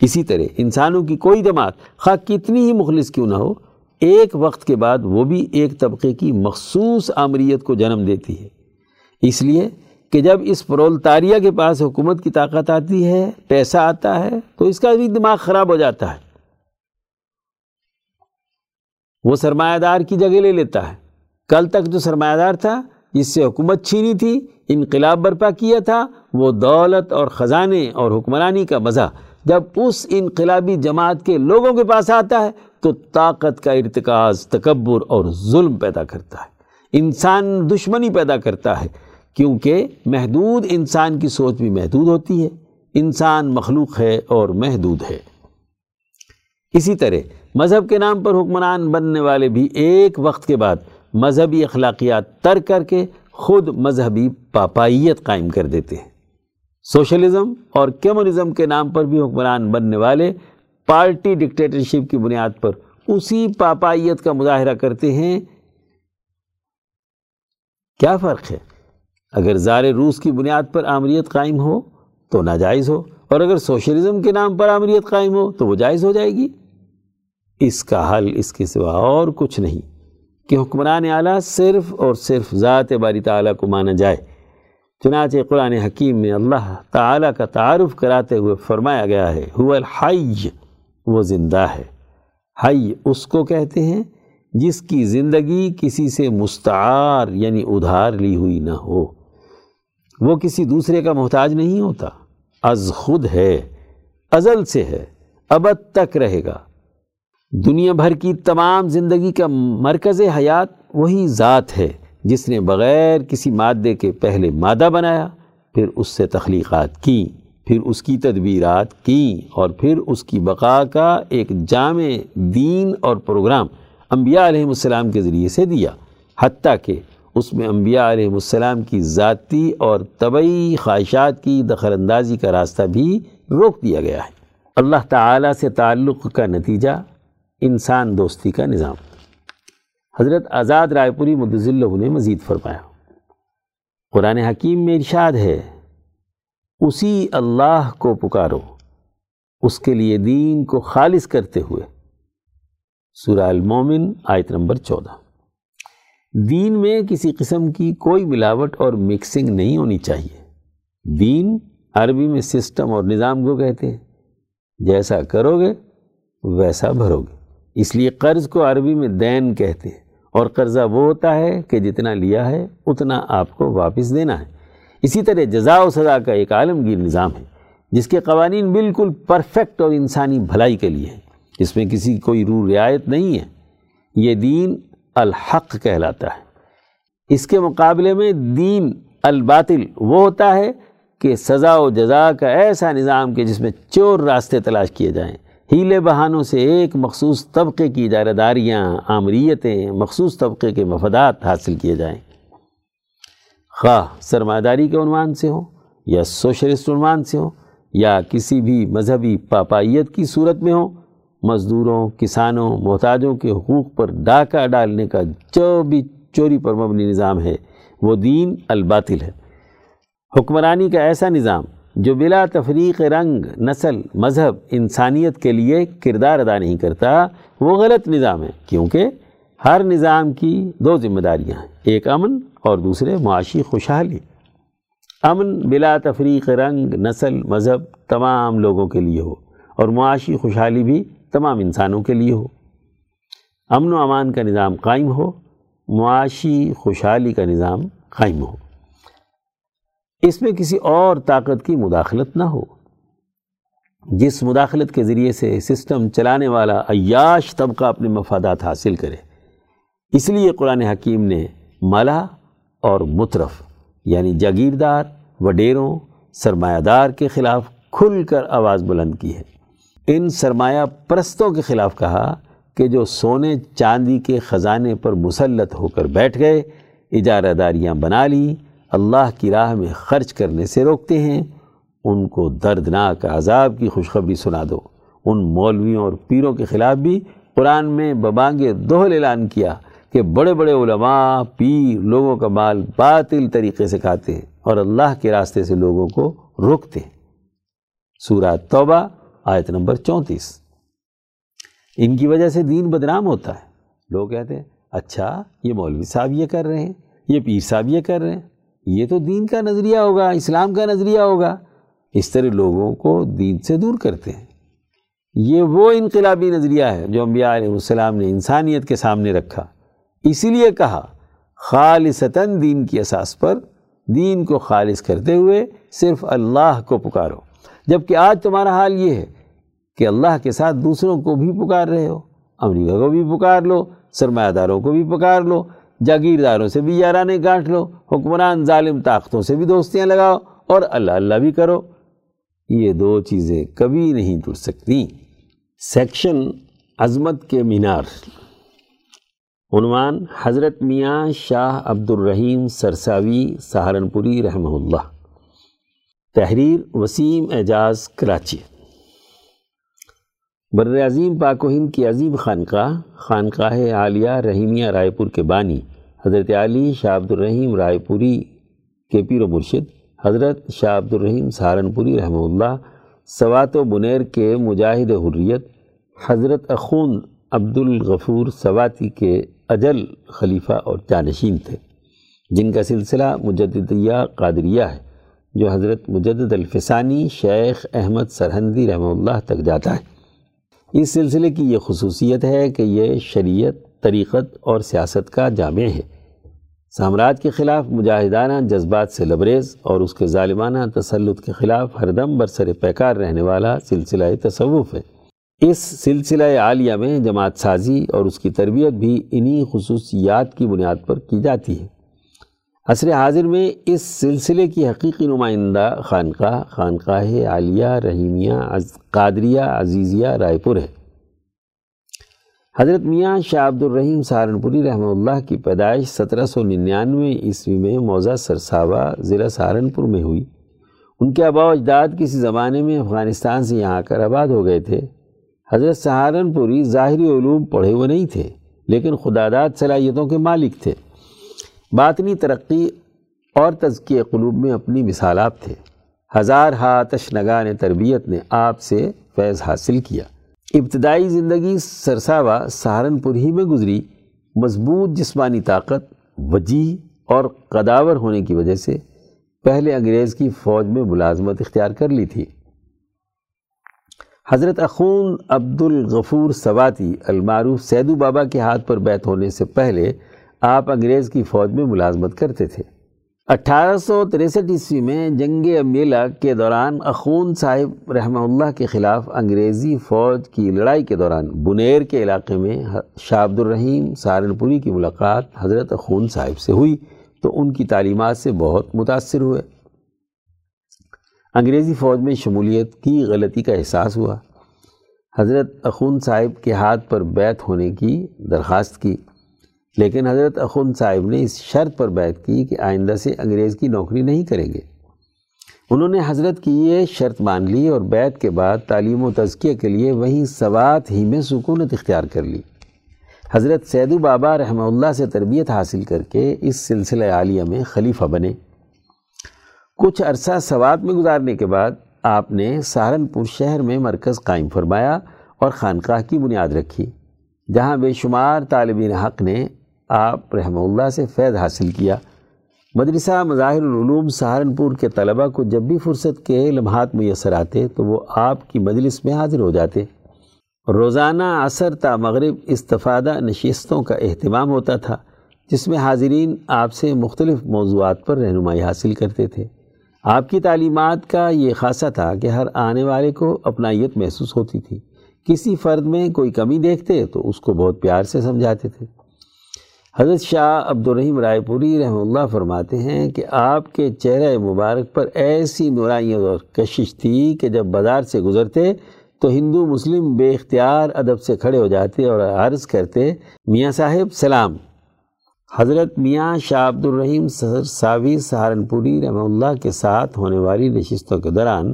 اسی طرح انسانوں کی کوئی جماعت خواہ کتنی ہی مخلص کیوں نہ ہو، ایک وقت کے بعد وہ بھی ایک طبقے کی مخصوص آمریت کو جنم دیتی ہے۔ اس لیے کہ جب اس پرولتاریہ کے پاس حکومت کی طاقت آتی ہے، پیسہ آتا ہے، تو اس کا بھی دماغ خراب ہو جاتا ہے۔ وہ سرمایہ دار کی جگہ لے لیتا ہے۔ کل تک جو سرمایہ دار تھا، جس سے حکومت چھینی تھی، انقلاب برپا کیا تھا، وہ دولت اور خزانے اور حکمرانی کا مزہ۔ جب اس انقلابی جماعت کے لوگوں کے پاس آتا ہے، تو طاقت کا ارتکاز، تکبر اور ظلم پیدا کرتا ہے۔ انسان دشمنی پیدا کرتا ہے۔ کیونکہ محدود انسان کی سوچ بھی محدود ہوتی ہے۔ انسان مخلوق ہے اور محدود ہے۔ اسی طرح مذہب کے نام پر حکمران بننے والے بھی ایک وقت کے بعد مذہبی اخلاقیات ترک کر کے خود مذہبی پاپائیت قائم کر دیتے ہیں۔ سوشلزم اور کیمونزم کے نام پر بھی حکمران بننے والے پارٹی ڈکٹیٹرشپ کی بنیاد پر اسی پاپائیت کا مظاہرہ کرتے ہیں۔ کیا فرق ہے؟ اگر زار روس کی بنیاد پر آمریت قائم ہو تو ناجائز ہو، اور اگر سوشلزم کے نام پر آمریت قائم ہو تو وہ جائز ہو جائے گی۔ اس کا حل اس کے سوا اور کچھ نہیں کہ حکمران اعلیٰ صرف اور صرف ذات باری تعالیٰ کو مانا جائے۔ چنانچہ قرآن حکیم میں اللہ تعالیٰ کا تعارف کراتے ہوئے فرمایا گیا ہے، هو الحی وہ زندہ ہے۔ حی اس کو کہتے ہیں جس کی زندگی کسی سے مستعار یعنی ادھار لی ہوئی نہ ہو۔ وہ کسی دوسرے کا محتاج نہیں ہوتا۔ از خود ہے، ازل سے ہے ابد تک رہے گا۔ دنیا بھر کی تمام زندگی کا مرکز حیات وہی ذات ہے، جس نے بغیر کسی مادے کے پہلے مادہ بنایا، پھر اس سے تخلیقات کی، پھر اس کی تدبیرات کی، اور پھر اس کی بقا کا ایک جامع دین اور پروگرام انبیاء علیہ السلام کے ذریعے سے دیا، حتیٰ کہ اس میں انبیاء علیہ السلام کی ذاتی اور طبعی خواہشات کی دخل اندازی کا راستہ بھی روک دیا گیا ہے۔ اللہ تعالیٰ سے تعلق کا نتیجہ انسان دوستی کا نظام۔ حضرت آزاد رائے پوری اللہ نے مزید فرمایا۔ قرآن حکیم میں ارشاد ہے، اسی اللہ کو پکارو، اس کے لیے دین کو خالص کرتے ہوئے۔ سورہ المومن، آیت نمبر چودہ۔ دین میں کسی قسم کی کوئی ملاوٹ اور مکسنگ نہیں ہونی چاہیے۔ دین عربی میں سسٹم اور نظام کو کہتے ہیں۔ جیسا کرو گے ویسا بھرو گے اس لیے قرض کو عربی میں دین کہتے ہیں۔ اور قرضہ وہ ہوتا ہے کہ جتنا لیا ہے، اتنا آپ کو واپس دینا ہے۔ اسی طرح جزا و سزا کا ایک عالمگیر نظام ہے، جس کے قوانین بالکل پرفیکٹ اور انسانی بھلائی کے لیے ہیں۔ جس میں کسی کوئی روح رعایت نہیں ہے۔ یہ دین الحق کہلاتا ہے۔ اس کے مقابلے میں دین الباطل وہ ہوتا ہے کہ سزا و جزا کا ایسا نظام کہ جس میں چور راستے تلاش کیے جائیں۔ ہیلے بہانوں سے ایک مخصوص طبقے کی اجارہ داریاں آمریتیں مخصوص طبقے کے مفادات حاصل کیے جائیں۔ خواہ سرمایہ داری کے عنوان سے ہو یا سوشلسٹ عنوان سے ہو یا کسی بھی مذہبی پاپائیت کی صورت میں ہو مزدوروں، کسانوں، محتاجوں کے حقوق پر ڈاکہ ڈالنے کا جو بھی چوری پر مبنی نظام ہے، وہ دین الباطل ہے۔ حکمرانی کا ایسا نظام جو بلا تفریق رنگ، نسل، مذہب، انسانیت کے لیے کردار ادا نہیں کرتا، وہ غلط نظام ہے، کیونکہ ہر نظام کی دو ذمہ داریاں ہیں، ایک امن اور دوسرے معاشی خوشحالی۔ امن بلا تفریق رنگ، نسل، مذہب تمام لوگوں کے لیے ہو، اور معاشی خوشحالی بھی تمام انسانوں کے لیے ہو۔ امن و امان کا نظام قائم ہو، معاشی خوشحالی کا نظام قائم ہو۔ اس میں کسی اور طاقت کی مداخلت نہ ہو۔ جس مداخلت کے ذریعے سے سسٹم چلانے والا عیاش طبقہ اپنے مفادات حاصل کرے، اس لیے قرآن حکیم نے ملا اور مترف یعنی جاگیردار، وڈیروں، سرمایہ دار کے خلاف کھل کر آواز بلند کی ہے۔ ان سرمایہ پرستوں کے خلاف کہا کہ جو سونے چاندی کے خزانے پر مسلط ہو کر بیٹھ گئے، اجارہ داریاں بنا لی، اللہ کی راہ میں خرچ کرنے سے روکتے ہیں، ان کو دردناک عذاب کی خوشخبری سنا دو۔ ان مولویوں اور پیروں کے خلاف بھی قرآن میں ببانگ دوہل اعلان کیا کہ بڑے بڑے علماء، پیر، لوگوں کا مال باطل طریقے سے کھاتے ہیں اور اللہ کے راستے سے لوگوں کو روکتے ہیں۔ سورہ توبہ آیت نمبر چونتیس۔ ان کی وجہ سے دین بدنام ہوتا ہے۔ لوگ کہتے ہیں اچھا یہ مولوی صاحب یہ کر رہے ہیں، یہ پیر صاحب یہ کر رہے ہیں۔ یہ تو دین کا نظریہ ہوگا، اسلام کا نظریہ ہوگا۔ اس طرح لوگوں کو دین سے دور کرتے ہیں۔ یہ وہ انقلابی نظریہ ہے جو انبیاء علیہ السلام نے انسانیت کے سامنے رکھا۔ اسی لیے کہا، خالصتاً دین کی اساس پر دین کو خالص کرتے ہوئے صرف اللہ کو پکارو۔ جبکہ آج تمہارا حال یہ ہے کہ اللہ کے ساتھ دوسروں کو بھی پکار رہے ہو، امریکہ کو بھی پکار لو، سرمایہ داروں کو بھی پکار لو، جاگیرداروں سے بھی یارانے گانٹ لو، حکمران ظالم طاقتوں سے بھی دوستیاں لگاؤ اور اللہ اللہ بھی کرو۔ یہ دو چیزیں کبھی نہیں ٹوٹ سکتی۔ سیکشن عظمت کے مینار۔ عنوان حضرت میاں شاہ عبد الرحیم سرساوی سہارنپوری رحمہ اللہ۔ تحریر وسیم اعجاز کراچی۔ بر عظیم پاک و ہند کی عظیم خانقاہ خانقاہ عالیہ رحیمیہ رائے پور کے بانی، حضرت علی شاہ عبد الرحیم رائے پوری کے پیر و مرشد، حضرت شاہ عبد الرحیم سہارنپوری رحمہ اللہ، سوات و بنیر کے مجاہد حریت، حضرت اخون عبد الغفور سواتی کے اجل خلیفہ اور جانشین تھے، جن کا سلسلہ مجددیہ قادریہ ہے۔ جو حضرت مجدد الفسانی شیخ احمد سرہندی رحمہ اللہ تک جاتا ہے۔ اس سلسلے کی یہ خصوصیت ہے کہ یہ شریعت، طریقت اور سیاست کا جامع ہے۔ سامراج کے خلاف مجاہدانہ جذبات سے لبریز اور اس کے ظالمانہ تسلط کے خلاف ہر دم برسر پیکار رہنے والا سلسلہ تصوف ہے۔ اس سلسلہ عالیہ میں جماعت سازی اور اس کی تربیت بھی انہی خصوصیات کی بنیاد پر کی جاتی ہے۔ عصر حاضر میں اس سلسلے کی حقیقی نمائندہ خانقاہ خانقاہ عالیہ، رحیمیہ قادریہ، عزیزیہ رائے پور ہے۔ حضرت میاں شاہ عبد الرحیم سہارنپوری رحمہ اللہ کی پیدائش سترہ سو ننانوے عیسوی میں موزہ سرساوا ضلع سہارنپور میں ہوئی۔ ان کے آبا و اجداد کسی زمانے میں افغانستان سے یہاں آ کر آباد ہو گئے تھے۔ حضرت سہارنپوری ظاہری علوم پڑھے ہوئے نہیں تھے، لیکن خداداد صلاحیتوں کے مالک تھے۔ باطنی ترقی اور تزکیہ قلوب میں اپنی مثالات تھے۔ ہزار ہا تشنگان تربیت نے آپ سے فیض حاصل کیا۔ ابتدائی زندگی سرساوا سہارنپور ہی میں گزری۔ مضبوط جسمانی طاقت، وجیح اور قداور ہونے کی وجہ سے پہلے انگریز کی فوج میں ملازمت اختیار کر لی تھی۔ حضرت اخون عبد الغفور سواتی المعروف سیدو بابا کے ہاتھ پر بیت ہونے سے پہلے آپ انگریز کی فوج میں ملازمت کرتے تھے۔ اٹھارہ سو تریسٹھ عیسوی میں جنگ امیلہ کے دوران اخون صاحب رحمہ اللہ کے خلاف انگریزی فوج کی لڑائی کے دوران بنیر کے علاقے میں شاہ عبد الرحیم سہارنپوری کی ملاقات حضرت اخون صاحب سے ہوئی تو ان کی تعلیمات سے بہت متاثر ہوئے۔ انگریزی فوج میں شمولیت کی غلطی کا احساس ہوا۔ حضرت اخون صاحب کے ہاتھ پر بیت ہونے کی درخواست کی۔ لیکن حضرت اخن صاحب نے اس شرط پر بیعت کی کہ آئندہ سے انگریز کی نوکری نہیں کریں گے۔ انہوں نے حضرت کی یہ شرط مان لی اور بیعت کے بعد تعلیم و تزکیہ کے لیے وہیں سوات ہی میں سکونت اختیار کر لی۔ حضرت سیدو بابا رحمہ اللہ سے تربیت حاصل کر کے اس سلسلہ عالیہ میں خلیفہ بنے۔ کچھ عرصہ سوات میں گزارنے کے بعد آپ نے سہارنپور شہر میں مرکز قائم فرمایا اور خانقاہ کی بنیاد رکھی، جہاں بے شمار طالبین حق نے آپ رحمہ اللہ سے فیض حاصل کیا۔ مدرسہ مظاہر العلوم سہارنپور کے طلبہ کو جب بھی فرصت کے لمحات میسر آتے تو وہ آپ کی مجلس میں حاضر ہو جاتے۔ روزانہ عصر تا مغرب استفادہ نشستوں کا اہتمام ہوتا تھا، جس میں حاضرین آپ سے مختلف موضوعات پر رہنمائی حاصل کرتے تھے۔ آپ کی تعلیمات کا یہ خاصہ تھا کہ ہر آنے والے کو اپنائیت محسوس ہوتی تھی۔ کسی فرد میں کوئی کمی دیکھتے تو اس کو بہت پیار سے سمجھاتے تھے۔ حضرت شاہ عبد الرحیم رائے پوری رحمہ اللہ فرماتے ہیں کہ آپ کے چہرہ مبارک پر ایسی نورائیت اور کشش تھی کہ جب بازار سے گزرتے تو ہندو مسلم بے اختیار ادب سے کھڑے ہو جاتے اور عرض کرتے، میاں صاحب، سلام۔ حضرت میاں شاہ عبد الرحیم ساوی سہارنپوری رحمہ اللہ کے ساتھ ہونے والی نشستوں کے دوران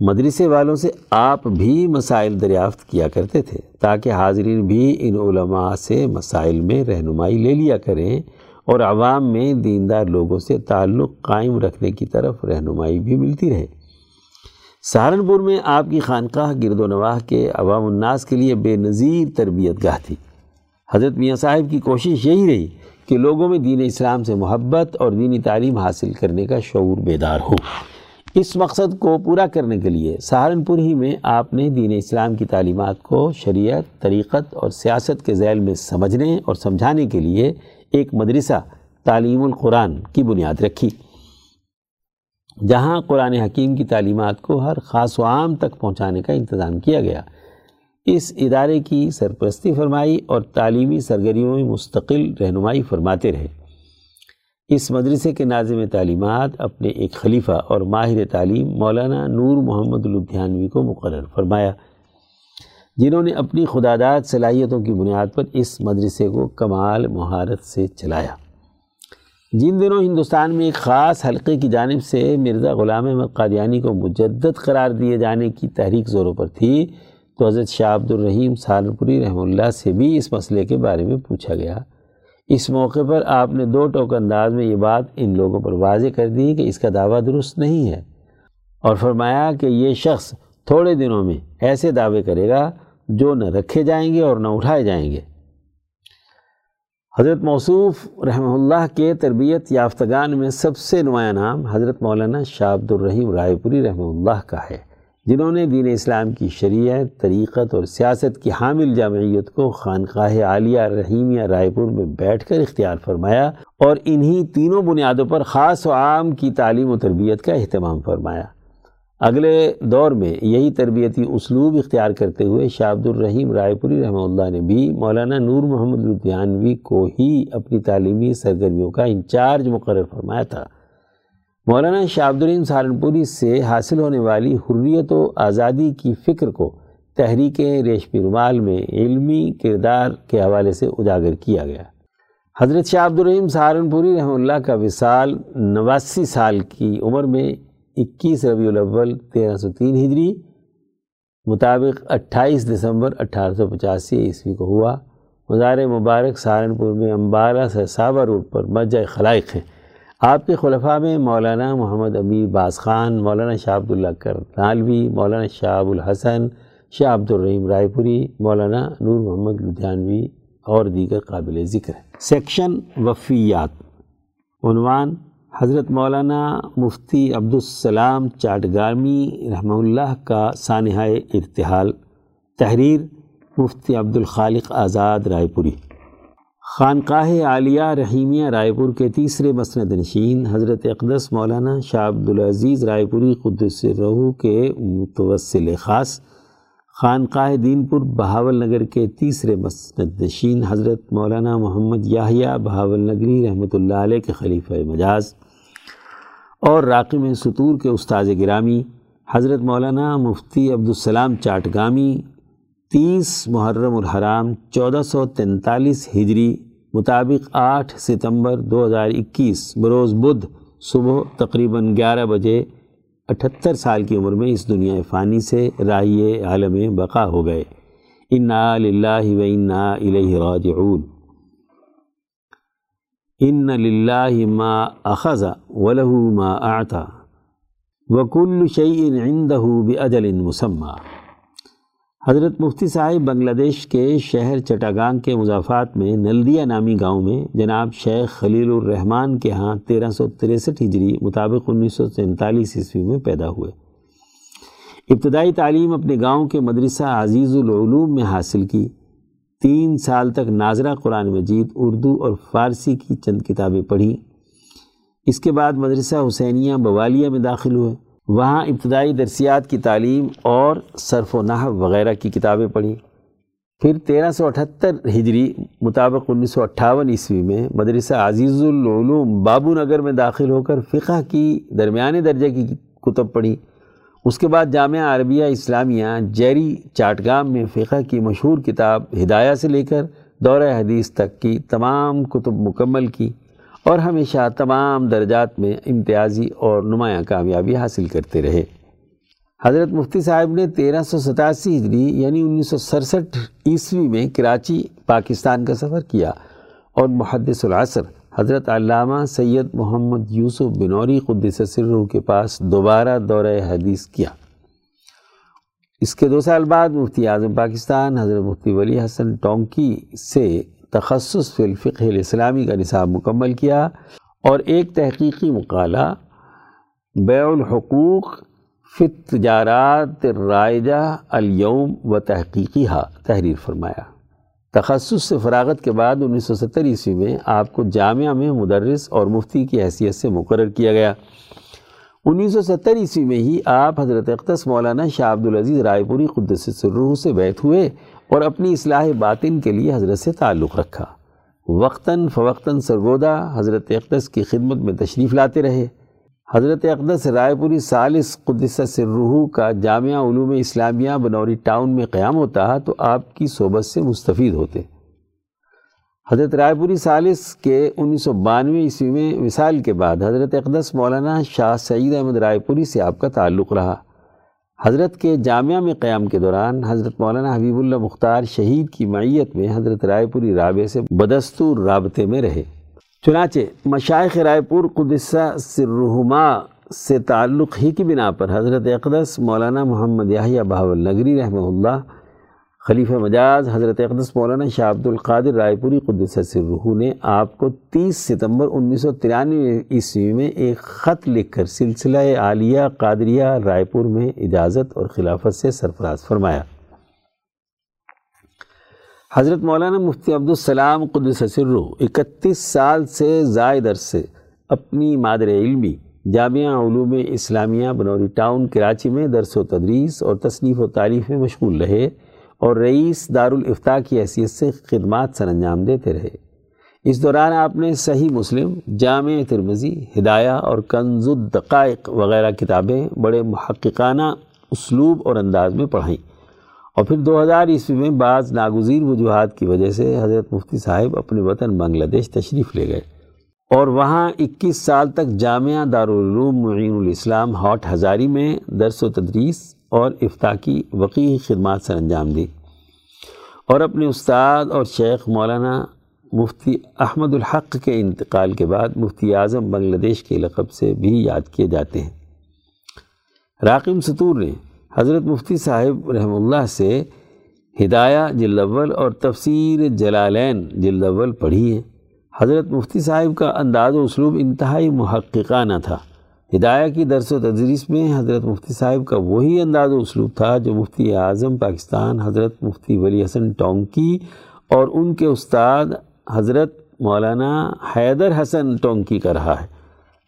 مدرسے والوں سے آپ بھی مسائل دریافت کیا کرتے تھے تاکہ حاضرین بھی ان علماء سے مسائل میں رہنمائی لے لیا کریں اور عوام میں دیندار لوگوں سے تعلق قائم رکھنے کی طرف رہنمائی بھی ملتی رہے۔ سہارنپور میں آپ کی خانقاہ گرد و نواح کے عوام الناس کے لیے بے نظیر تربیت گاہ تھی۔ حضرت میاں صاحب کی کوشش یہی رہی کہ لوگوں میں دین اسلام سے محبت اور دینی تعلیم حاصل کرنے کا شعور بیدار ہو۔ اس مقصد کو پورا کرنے کے لیے سہارنپور ہی میں آپ نے دین اسلام کی تعلیمات کو شریعت، طریقت اور سیاست کے ذیل میں سمجھنے اور سمجھانے کے لیے ایک مدرسہ تعلیم القرآن کی بنیاد رکھی۔ جہاں قرآن حکیم کی تعلیمات کو ہر خاص و عام تک پہنچانے کا انتظام کیا گیا۔ اس ادارے کی سرپرستی فرمائی اور تعلیمی سرگرمیوں میں مستقل رہنمائی فرماتے رہے۔ اس مدرسے کے ناظم تعلیمات اپنے ایک خلیفہ اور ماہر تعلیم مولانا نور محمد الدھیانوی کو مقرر فرمایا، جنہوں نے اپنی خدادات صلاحیتوں کی بنیاد پر اس مدرسے کو کمال مہارت سے چلایا۔ جن دنوں ہندوستان میں ایک خاص حلقے کی جانب سے مرزا غلام احمد قادیانی کو مجدد قرار دیے جانے کی تحریک زوروں پر تھی، تو حضرت شاہ عبد الرحیم سالپوری رحمہ اللہ سے بھی اس مسئلے کے بارے میں پوچھا گیا۔ اس موقع پر آپ نے دو ٹوک انداز میں یہ بات ان لوگوں پر واضح کر دی کہ اس کا دعویٰ درست نہیں ہے اور فرمایا کہ یہ شخص تھوڑے دنوں میں ایسے دعوے کرے گا جو نہ رکھے جائیں گے اور نہ اٹھائے جائیں گے۔ حضرت موصوف رحمہ اللہ کے تربیت یافتگان میں سب سے نمایاں نام حضرت مولانا شاہ عبد الرحیم رائے پوری رحمہ اللہ کا ہے۔ جنہوں نے دین اسلام کی شریعت، طریقت اور سیاست کی حامل جامعیت کو خانقاہ عالیہ رحیمیہ رائے پور میں بیٹھ کر اختیار فرمایا اور انہی تینوں بنیادوں پر خاص و عام کی تعلیم و تربیت کا اہتمام فرمایا۔ اگلے دور میں یہی تربیتی اسلوب اختیار کرتے ہوئے شاہ عبد الرحیم رائے پوری رحمہ اللہ نے بھی مولانا نور محمد لدھیانوی کو ہی اپنی تعلیمی سرگرمیوں کا انچارج مقرر فرمایا تھا۔ مولانا شاہ عبد الرحیم سہارنپوری سے حاصل ہونے والی حریت و آزادی کی فکر کو تحریک ریشمی رومال میں علمی کردار کے حوالے سے اجاگر کیا گیا۔ حضرت شاہ عبد الرحیم سہارنپوری رحمہ اللہ کا وصال نواسی سال کی عمر میں اکیس ربیع الاول تیرہ سو تین ہجری مطابق اٹھائیس دسمبر اٹھارہ سو پچاسی عیسوی کو ہوا۔ مزار مبارک سہارنپور میں امبالہ سے روڈ پر مسجد خلائق ہے آپ کے خلفاء میں مولانا محمد امیر باز خان، مولانا شاہ عبداللہ کرنالوی مولانا شاہ ابو الحسن شاہ عبد الرحیم رائے پوری، مولانا نور محمد لدھیانوی اور دیگر قابل ذکر ہے سیکشن وفیات۔ عنوان حضرت مولانا مفتی عبدالسلام چاٹگارمی رحمہ اللہ کا سانحہ ارتحال۔ تحریر مفتی عبد الخالق آزاد رائے پوری۔ خانقاہ عالیہ رحیمیہ رائے پور کے تیسرے مسند نشین، حضرت اقدس مولانا شاہ عبدالعزیز رائے پوری قدس رہو کے متوسل خاص، خانقاہ دین پور بہاول نگر کے تیسرے مسند نشین، حضرت مولانا محمد یاہیہ بہاول نگری رحمۃ اللہ علیہ کے خلیفہ مجاز اور راقم سطور کے استاذ گرامی، حضرت مولانا مفتی عبدالسلام چاٹگامی تیس محرم الحرام، چودہ سو تینتالیس ہجری مطابق آٹھ ستمبر دو ہزار اکیس، بروز بدھ صبح تقریباً گیارہ بجے اٹھتر سال کی عمر میں اس دنیا فانی سے راہی عالم بقا ہو گئے۔ انا للہ و انا الیہ راجعون۔ ان للہ ما اخذ ولہ ما اعطا وکل شیء عندہ باجل مسمى۔ حضرت مفتی صاحب بنگلہ دیش کے شہر چٹاگانگ کے مضافات میں نلدیا نامی گاؤں میں جناب شیخ خلیل الرحمان کے ہاں تیرہ سو تریسٹھ ہجری مطابق انیس سو سینتالیس عیسوی میں پیدا ہوئے۔ ابتدائی تعلیم اپنے گاؤں کے مدرسہ عزیز العلوم میں حاصل کی۔ تین سال تک ناظرہ قرآن مجید، اردو اور فارسی کی چند کتابیں پڑھیں اس کے بعد مدرسہ حسینیہ بوالیہ میں داخل ہوئے۔ وہاں ابتدائی درسیات کی تعلیم اور صرف و نحو وغیرہ کی کتابیں پڑھیں پھر تیرہ سو اٹھتر ہجری مطابق انیس سو اٹھاون عیسوی میں مدرسہ عزیز العلوم بابو نگر میں داخل ہو کر فقہ کی درمیانے درجے کی کتب پڑھی۔ اس کے بعد جامعہ عربیہ اسلامیہ جیری چاٹگام میں فقہ کی مشہور کتاب ہدایہ سے لے کر دورہ حدیث تک کی تمام کتب مکمل کی۔ اور ہمیشہ تمام درجات میں امتیازی اور نمایاں کامیابی حاصل کرتے رہے۔ حضرت مفتی صاحب نے تیرہ سو ستاسی ہجری یعنی انیس سو سڑسٹھ عیسوی میں کراچی، پاکستان کا سفر کیا اور محدث العصر حضرت علامہ سید محمد یوسف بنوری قدس سرو کے پاس دوبارہ دورہ حدیث کیا۔ اس کے دو سال بعد مفتی اعظم پاکستان، حضرت مفتی ولی حسن ٹونکی سے تخصص فی الفقہ الاسلامی کا نصاب مکمل کیا اور ایک تحقیقی مقالہ، بیع الحقوق فی تجارات رائجہ الیوم و تحقیقی تحریر فرمایا۔ تخصص سے فراغت کے بعد انیس سو ستر عیسوی میں آپ کو جامعہ میں مدرس اور مفتی کی حیثیت سے مقرر کیا گیا۔ انیس سو ستر عیسوی میں ہی آپ حضرت اقتص مولانا شاہ عبدالعزیز رائے پوری قدس سرروح سے بیت ہوئے۔ اور اپنی اصلاح باطن کے لیے حضرت سے تعلق رکھا۔ وقتاً فوقتاً سرگودا حضرت اقدس کی خدمت میں تشریف لاتے رہے۔ حضرت اقدس رائے پوری سالس قدس سرروح کا جامعہ علوم اسلامیہ بنوری ٹاؤن میں قیام ہوتا تو آپ کی صحبت سے مستفید ہوتے۔ حضرت رائے پوری سالس کے انیس سو بانوے عیسوی میں وصال کے بعد حضرت اقدس مولانا شاہ سعید احمد رائے پوری سے آپ کا تعلق رہا۔ حضرت کے جامعہ میں قیام کے دوران حضرت مولانا حبیب اللہ مختار شہید کی معیت میں حضرت رائے پوری رابع سے بدستور رابطے میں رہے۔ چنانچہ مشائق رائے پور قدسہ سرحما سے تعلق ہی کی بنا پر حضرت اقدس مولانا محمد یاہیہ بہاول نگری رحمہ اللہ خلیفہ مجاز حضرت اقدس مولانا شاہ عبد القادر رائے پوری قدس سرحو نے آپ کو تیس ستمبر انیس سو ترانوے عیسوی میں ایک خط لکھ کر سلسلہ عالیہ قادریہ رائے پور میں اجازت اور خلافت سے سرفراز فرمایا۔ حضرت مولانا مفتی عبدالسلام قدس سرو اکتیس سال سے زائد عرصے اپنی مادر علمی جامعہ علوم اسلامیہ بنوری ٹاؤن کراچی میں درس و تدریس اور تصنیف و تعریف میں مشغول رہے۔ اور رئیس دارالفتاح کی حیثیت سے خدمات سر انجام دیتے رہے۔ اس دوران آپ نے صحیح مسلم، جامع ترمزی ہدایہ اور کنز الدقائق وغیرہ کتابیں بڑے محققانہ اسلوب اور انداز میں پڑھائیں۔ اور پھر دو ہزار عیسوی میں بعض ناگزیر وجوہات کی وجہ سے حضرت مفتی صاحب اپنے وطن بنگلہ دیش تشریف لے گئے۔ اور وہاں اکیس سال تک جامعہ دارالعلوم معین الاسلام ہاٹ ہزاری میں درس و تدریس اور افتاح کی وقی خدمات سر انجام دی۔ اور اپنے استاد اور شیخ مولانا مفتی احمد الحق کے انتقال کے بعد مفتی اعظم بنگلہ دیش کے لقب سے بھی یاد کیے جاتے ہیں۔ راقم ستور نے حضرت مفتی صاحب رحم اللہ سے ہدایہ جلد اول اور تفسیر جلالین جلد اول پڑھی ہے۔ حضرت مفتی صاحب کا انداز و اسلوب انتہائی محققانہ تھا۔ ہدایہ کی درس و تدریس میں حضرت مفتی صاحب کا وہی انداز و اسلوب تھا جو مفتی اعظم پاکستان حضرت مفتی ولی حسن ٹونکی اور ان کے استاد حضرت مولانا حیدر حسن ٹونکی کا رہا ہے۔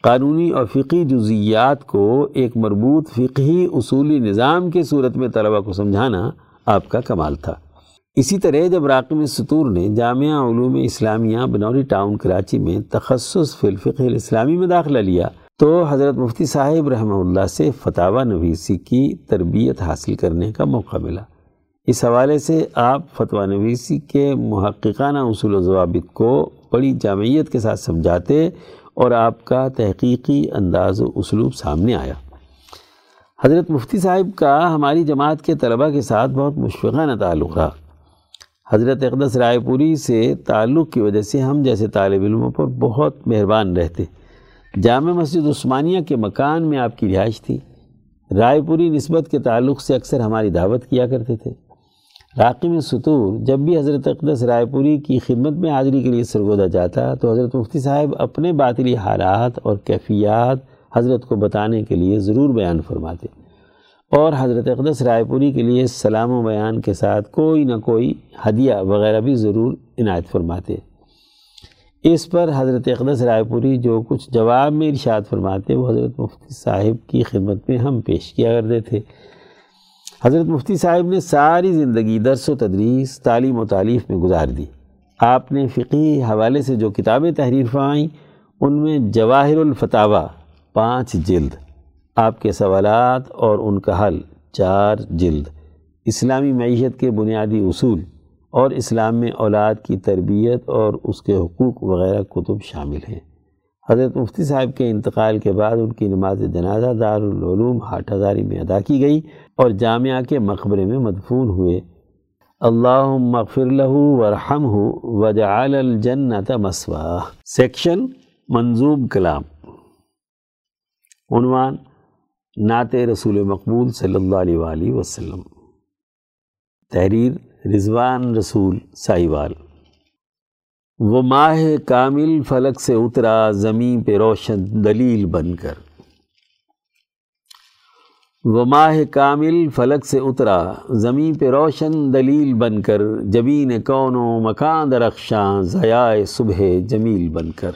قانونی اور فقی جزیات کو ایک مربوط فقہی اصولی نظام کے صورت میں طلبہ کو سمجھانا آپ کا کمال تھا۔ اسی طرح جب راقم سطور نے جامعہ علوم اسلامیہ بنوری ٹاؤن کراچی میں تخصص فی الفقہ الاسلامی میں داخلہ لیا تو حضرت مفتی صاحب رحمہ اللہ سے فتح نویسی کی تربیت حاصل کرنے کا موقع ملا۔ اس حوالے سے آپ فتویٰ نویسی کے محققانہ اصول و ضوابط کو بڑی جامعیت کے ساتھ سمجھاتے اور آپ کا تحقیقی انداز و اسلوب سامنے آیا۔ حضرت مفتی صاحب کا ہماری جماعت کے طلبہ کے ساتھ بہت مشفقانہ تعلق رہا۔ حضرت اقدس رائے پوری سے تعلق کی وجہ سے ہم جیسے طالب علموں پر بہت مہربان رہتے۔ جامع مسجد عثمانیہ کے مکان میں آپ کی رہائش تھی۔ رائے پوری نسبت کے تعلق سے اکثر ہماری دعوت کیا کرتے تھے۔ راقی میں سطور جب بھی حضرت اقدس رائے پوری کی خدمت میں حاضری کے لیے سرگودا جاتا تو حضرت مفتی صاحب اپنے باطلی حالات اور کیفیات حضرت کو بتانے کے لیے ضرور بیان فرماتے۔ اور حضرت اقدس رائے پوری کے لیے سلام و بیان کے ساتھ کوئی نہ کوئی ہدیہ وغیرہ بھی ضرور عنایت فرماتے۔ اس پر حضرت اقدس رائے پوری جو کچھ جواب میں ارشاد فرماتے وہ حضرت مفتی صاحب کی خدمت میں ہم پیش کیا کرتے تھے۔ حضرت مفتی صاحب نے ساری زندگی درس و تدریس، تعلیم و تعلیف میں گزار دی۔ آپ نے فقی حوالے سے جو کتابیں تحریر فرمائیں، ان میں جواہر الفتاوہ پانچ جلد، آپ کے سوالات اور ان کا حل چار جلد، اسلامی معیشت کے بنیادی اصول اور اسلام میں اولاد کی تربیت اور اس کے حقوق وغیرہ کتب شامل ہیں۔ حضرت مفتی صاحب کے انتقال کے بعد ان کی نماز جنازہ دارالعلوم ہاٹ ہزاری میں ادا کی گئی اور جامعہ کے مقبرے میں مدفون ہوئے۔ اللہ مغفر لہو ورحم ہو وجعل الجنت مسوا سیکشن منظوب کلام۔ عنوان نعت رسول مقبول صلی اللہ علیہ وآلہ وسلم۔ تحریر رضوان رسول سائی وال وہ ماہ کامل فلک سے اترا، زمین پہ روشن دلیل بن کر۔ وہ ماہ کامل فلک سے اترا، زمین پہ روشن دلیل بن کر۔ جبین کون و مکان درخشاں ضیائے صبح جمیل بن کر۔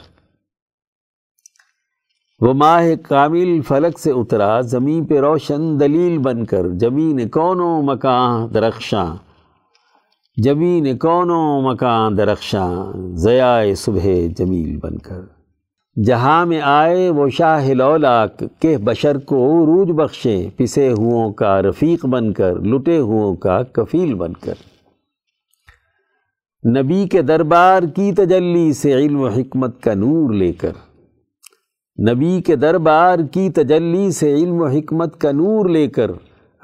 وہ ماہ کامل فلک سے اترا، زمین پہ روشن دلیل بن کر۔ جبین کون و مکان درخشاں۔ جبین کون و مکان درخشاں ضیائے صبح جمیل بن کر۔ جہاں میں آئے وہ شاہ لولاک کہ بشر کو عروج بخشے، پسے ہوں کا رفیق بن کر، لٹے ہوں کا کفیل بن کر۔ نبی کے دربار کی تجلی سے علم و حکمت کا نور لے کر۔ نبی کے دربار کی تجلی سے علم و حکمت کا نور لے کر۔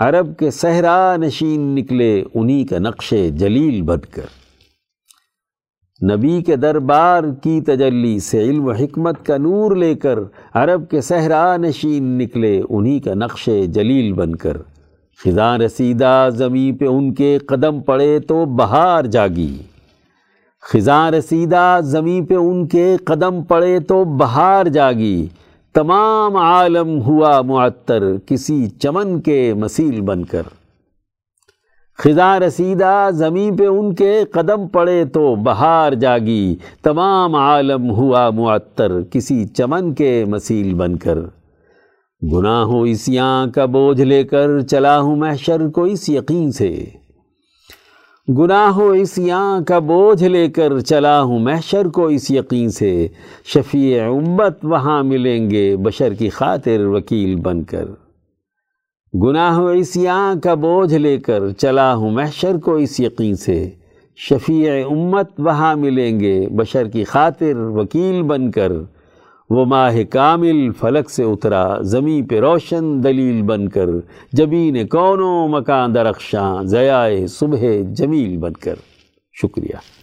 عرب کے صحرا نشین نکلے، انہی کا نقش جلیل بن کر۔ نبی کے دربار کی تجلی سے علم و حکمت کا نور لے کر عرب کے صحرا نشین نکلے، انہی کا نقش جلیل بن کر۔ خزاں رسیدہ زمیں پہ ان کے قدم پڑے تو بہار جاگی۔ خزاں رسیدہ زمیں پہ ان کے قدم پڑے تو بہار جاگی۔ تمام عالم ہوا معطر، کسی چمن کے مسیل بن کر۔ خزاں رسیدہ، زمین پہ ان کے قدم پڑے تو بہار جاگی۔ تمام عالم ہوا معطر، کسی چمن کے مسیل بن کر۔ گناہ ہو اس کا بوجھ لے کر چلا ہوں محشر کو اس یقین سے۔ گناہ ہو اس یاں کا بوجھ لے کر چلا ہوں محشر کو اس یقین سے۔ شفیع امت وہاں ملیں گے بشر کی خاطر وکیل بن کر۔ گناہ ہو اسیاں کا بوجھ لے کر چلا ہوں محشر کو اس یقین سے۔ شفیع امت وہاں ملیں گے بشر کی خاطر وکیل بن کر۔ وہ ماہ کامل فلک سے اترا زمیں پہ روشن دلیل بن کر، جبین کونوں مکان درخشاں ضیائے صبح جمیل بن کر۔ شکریہ۔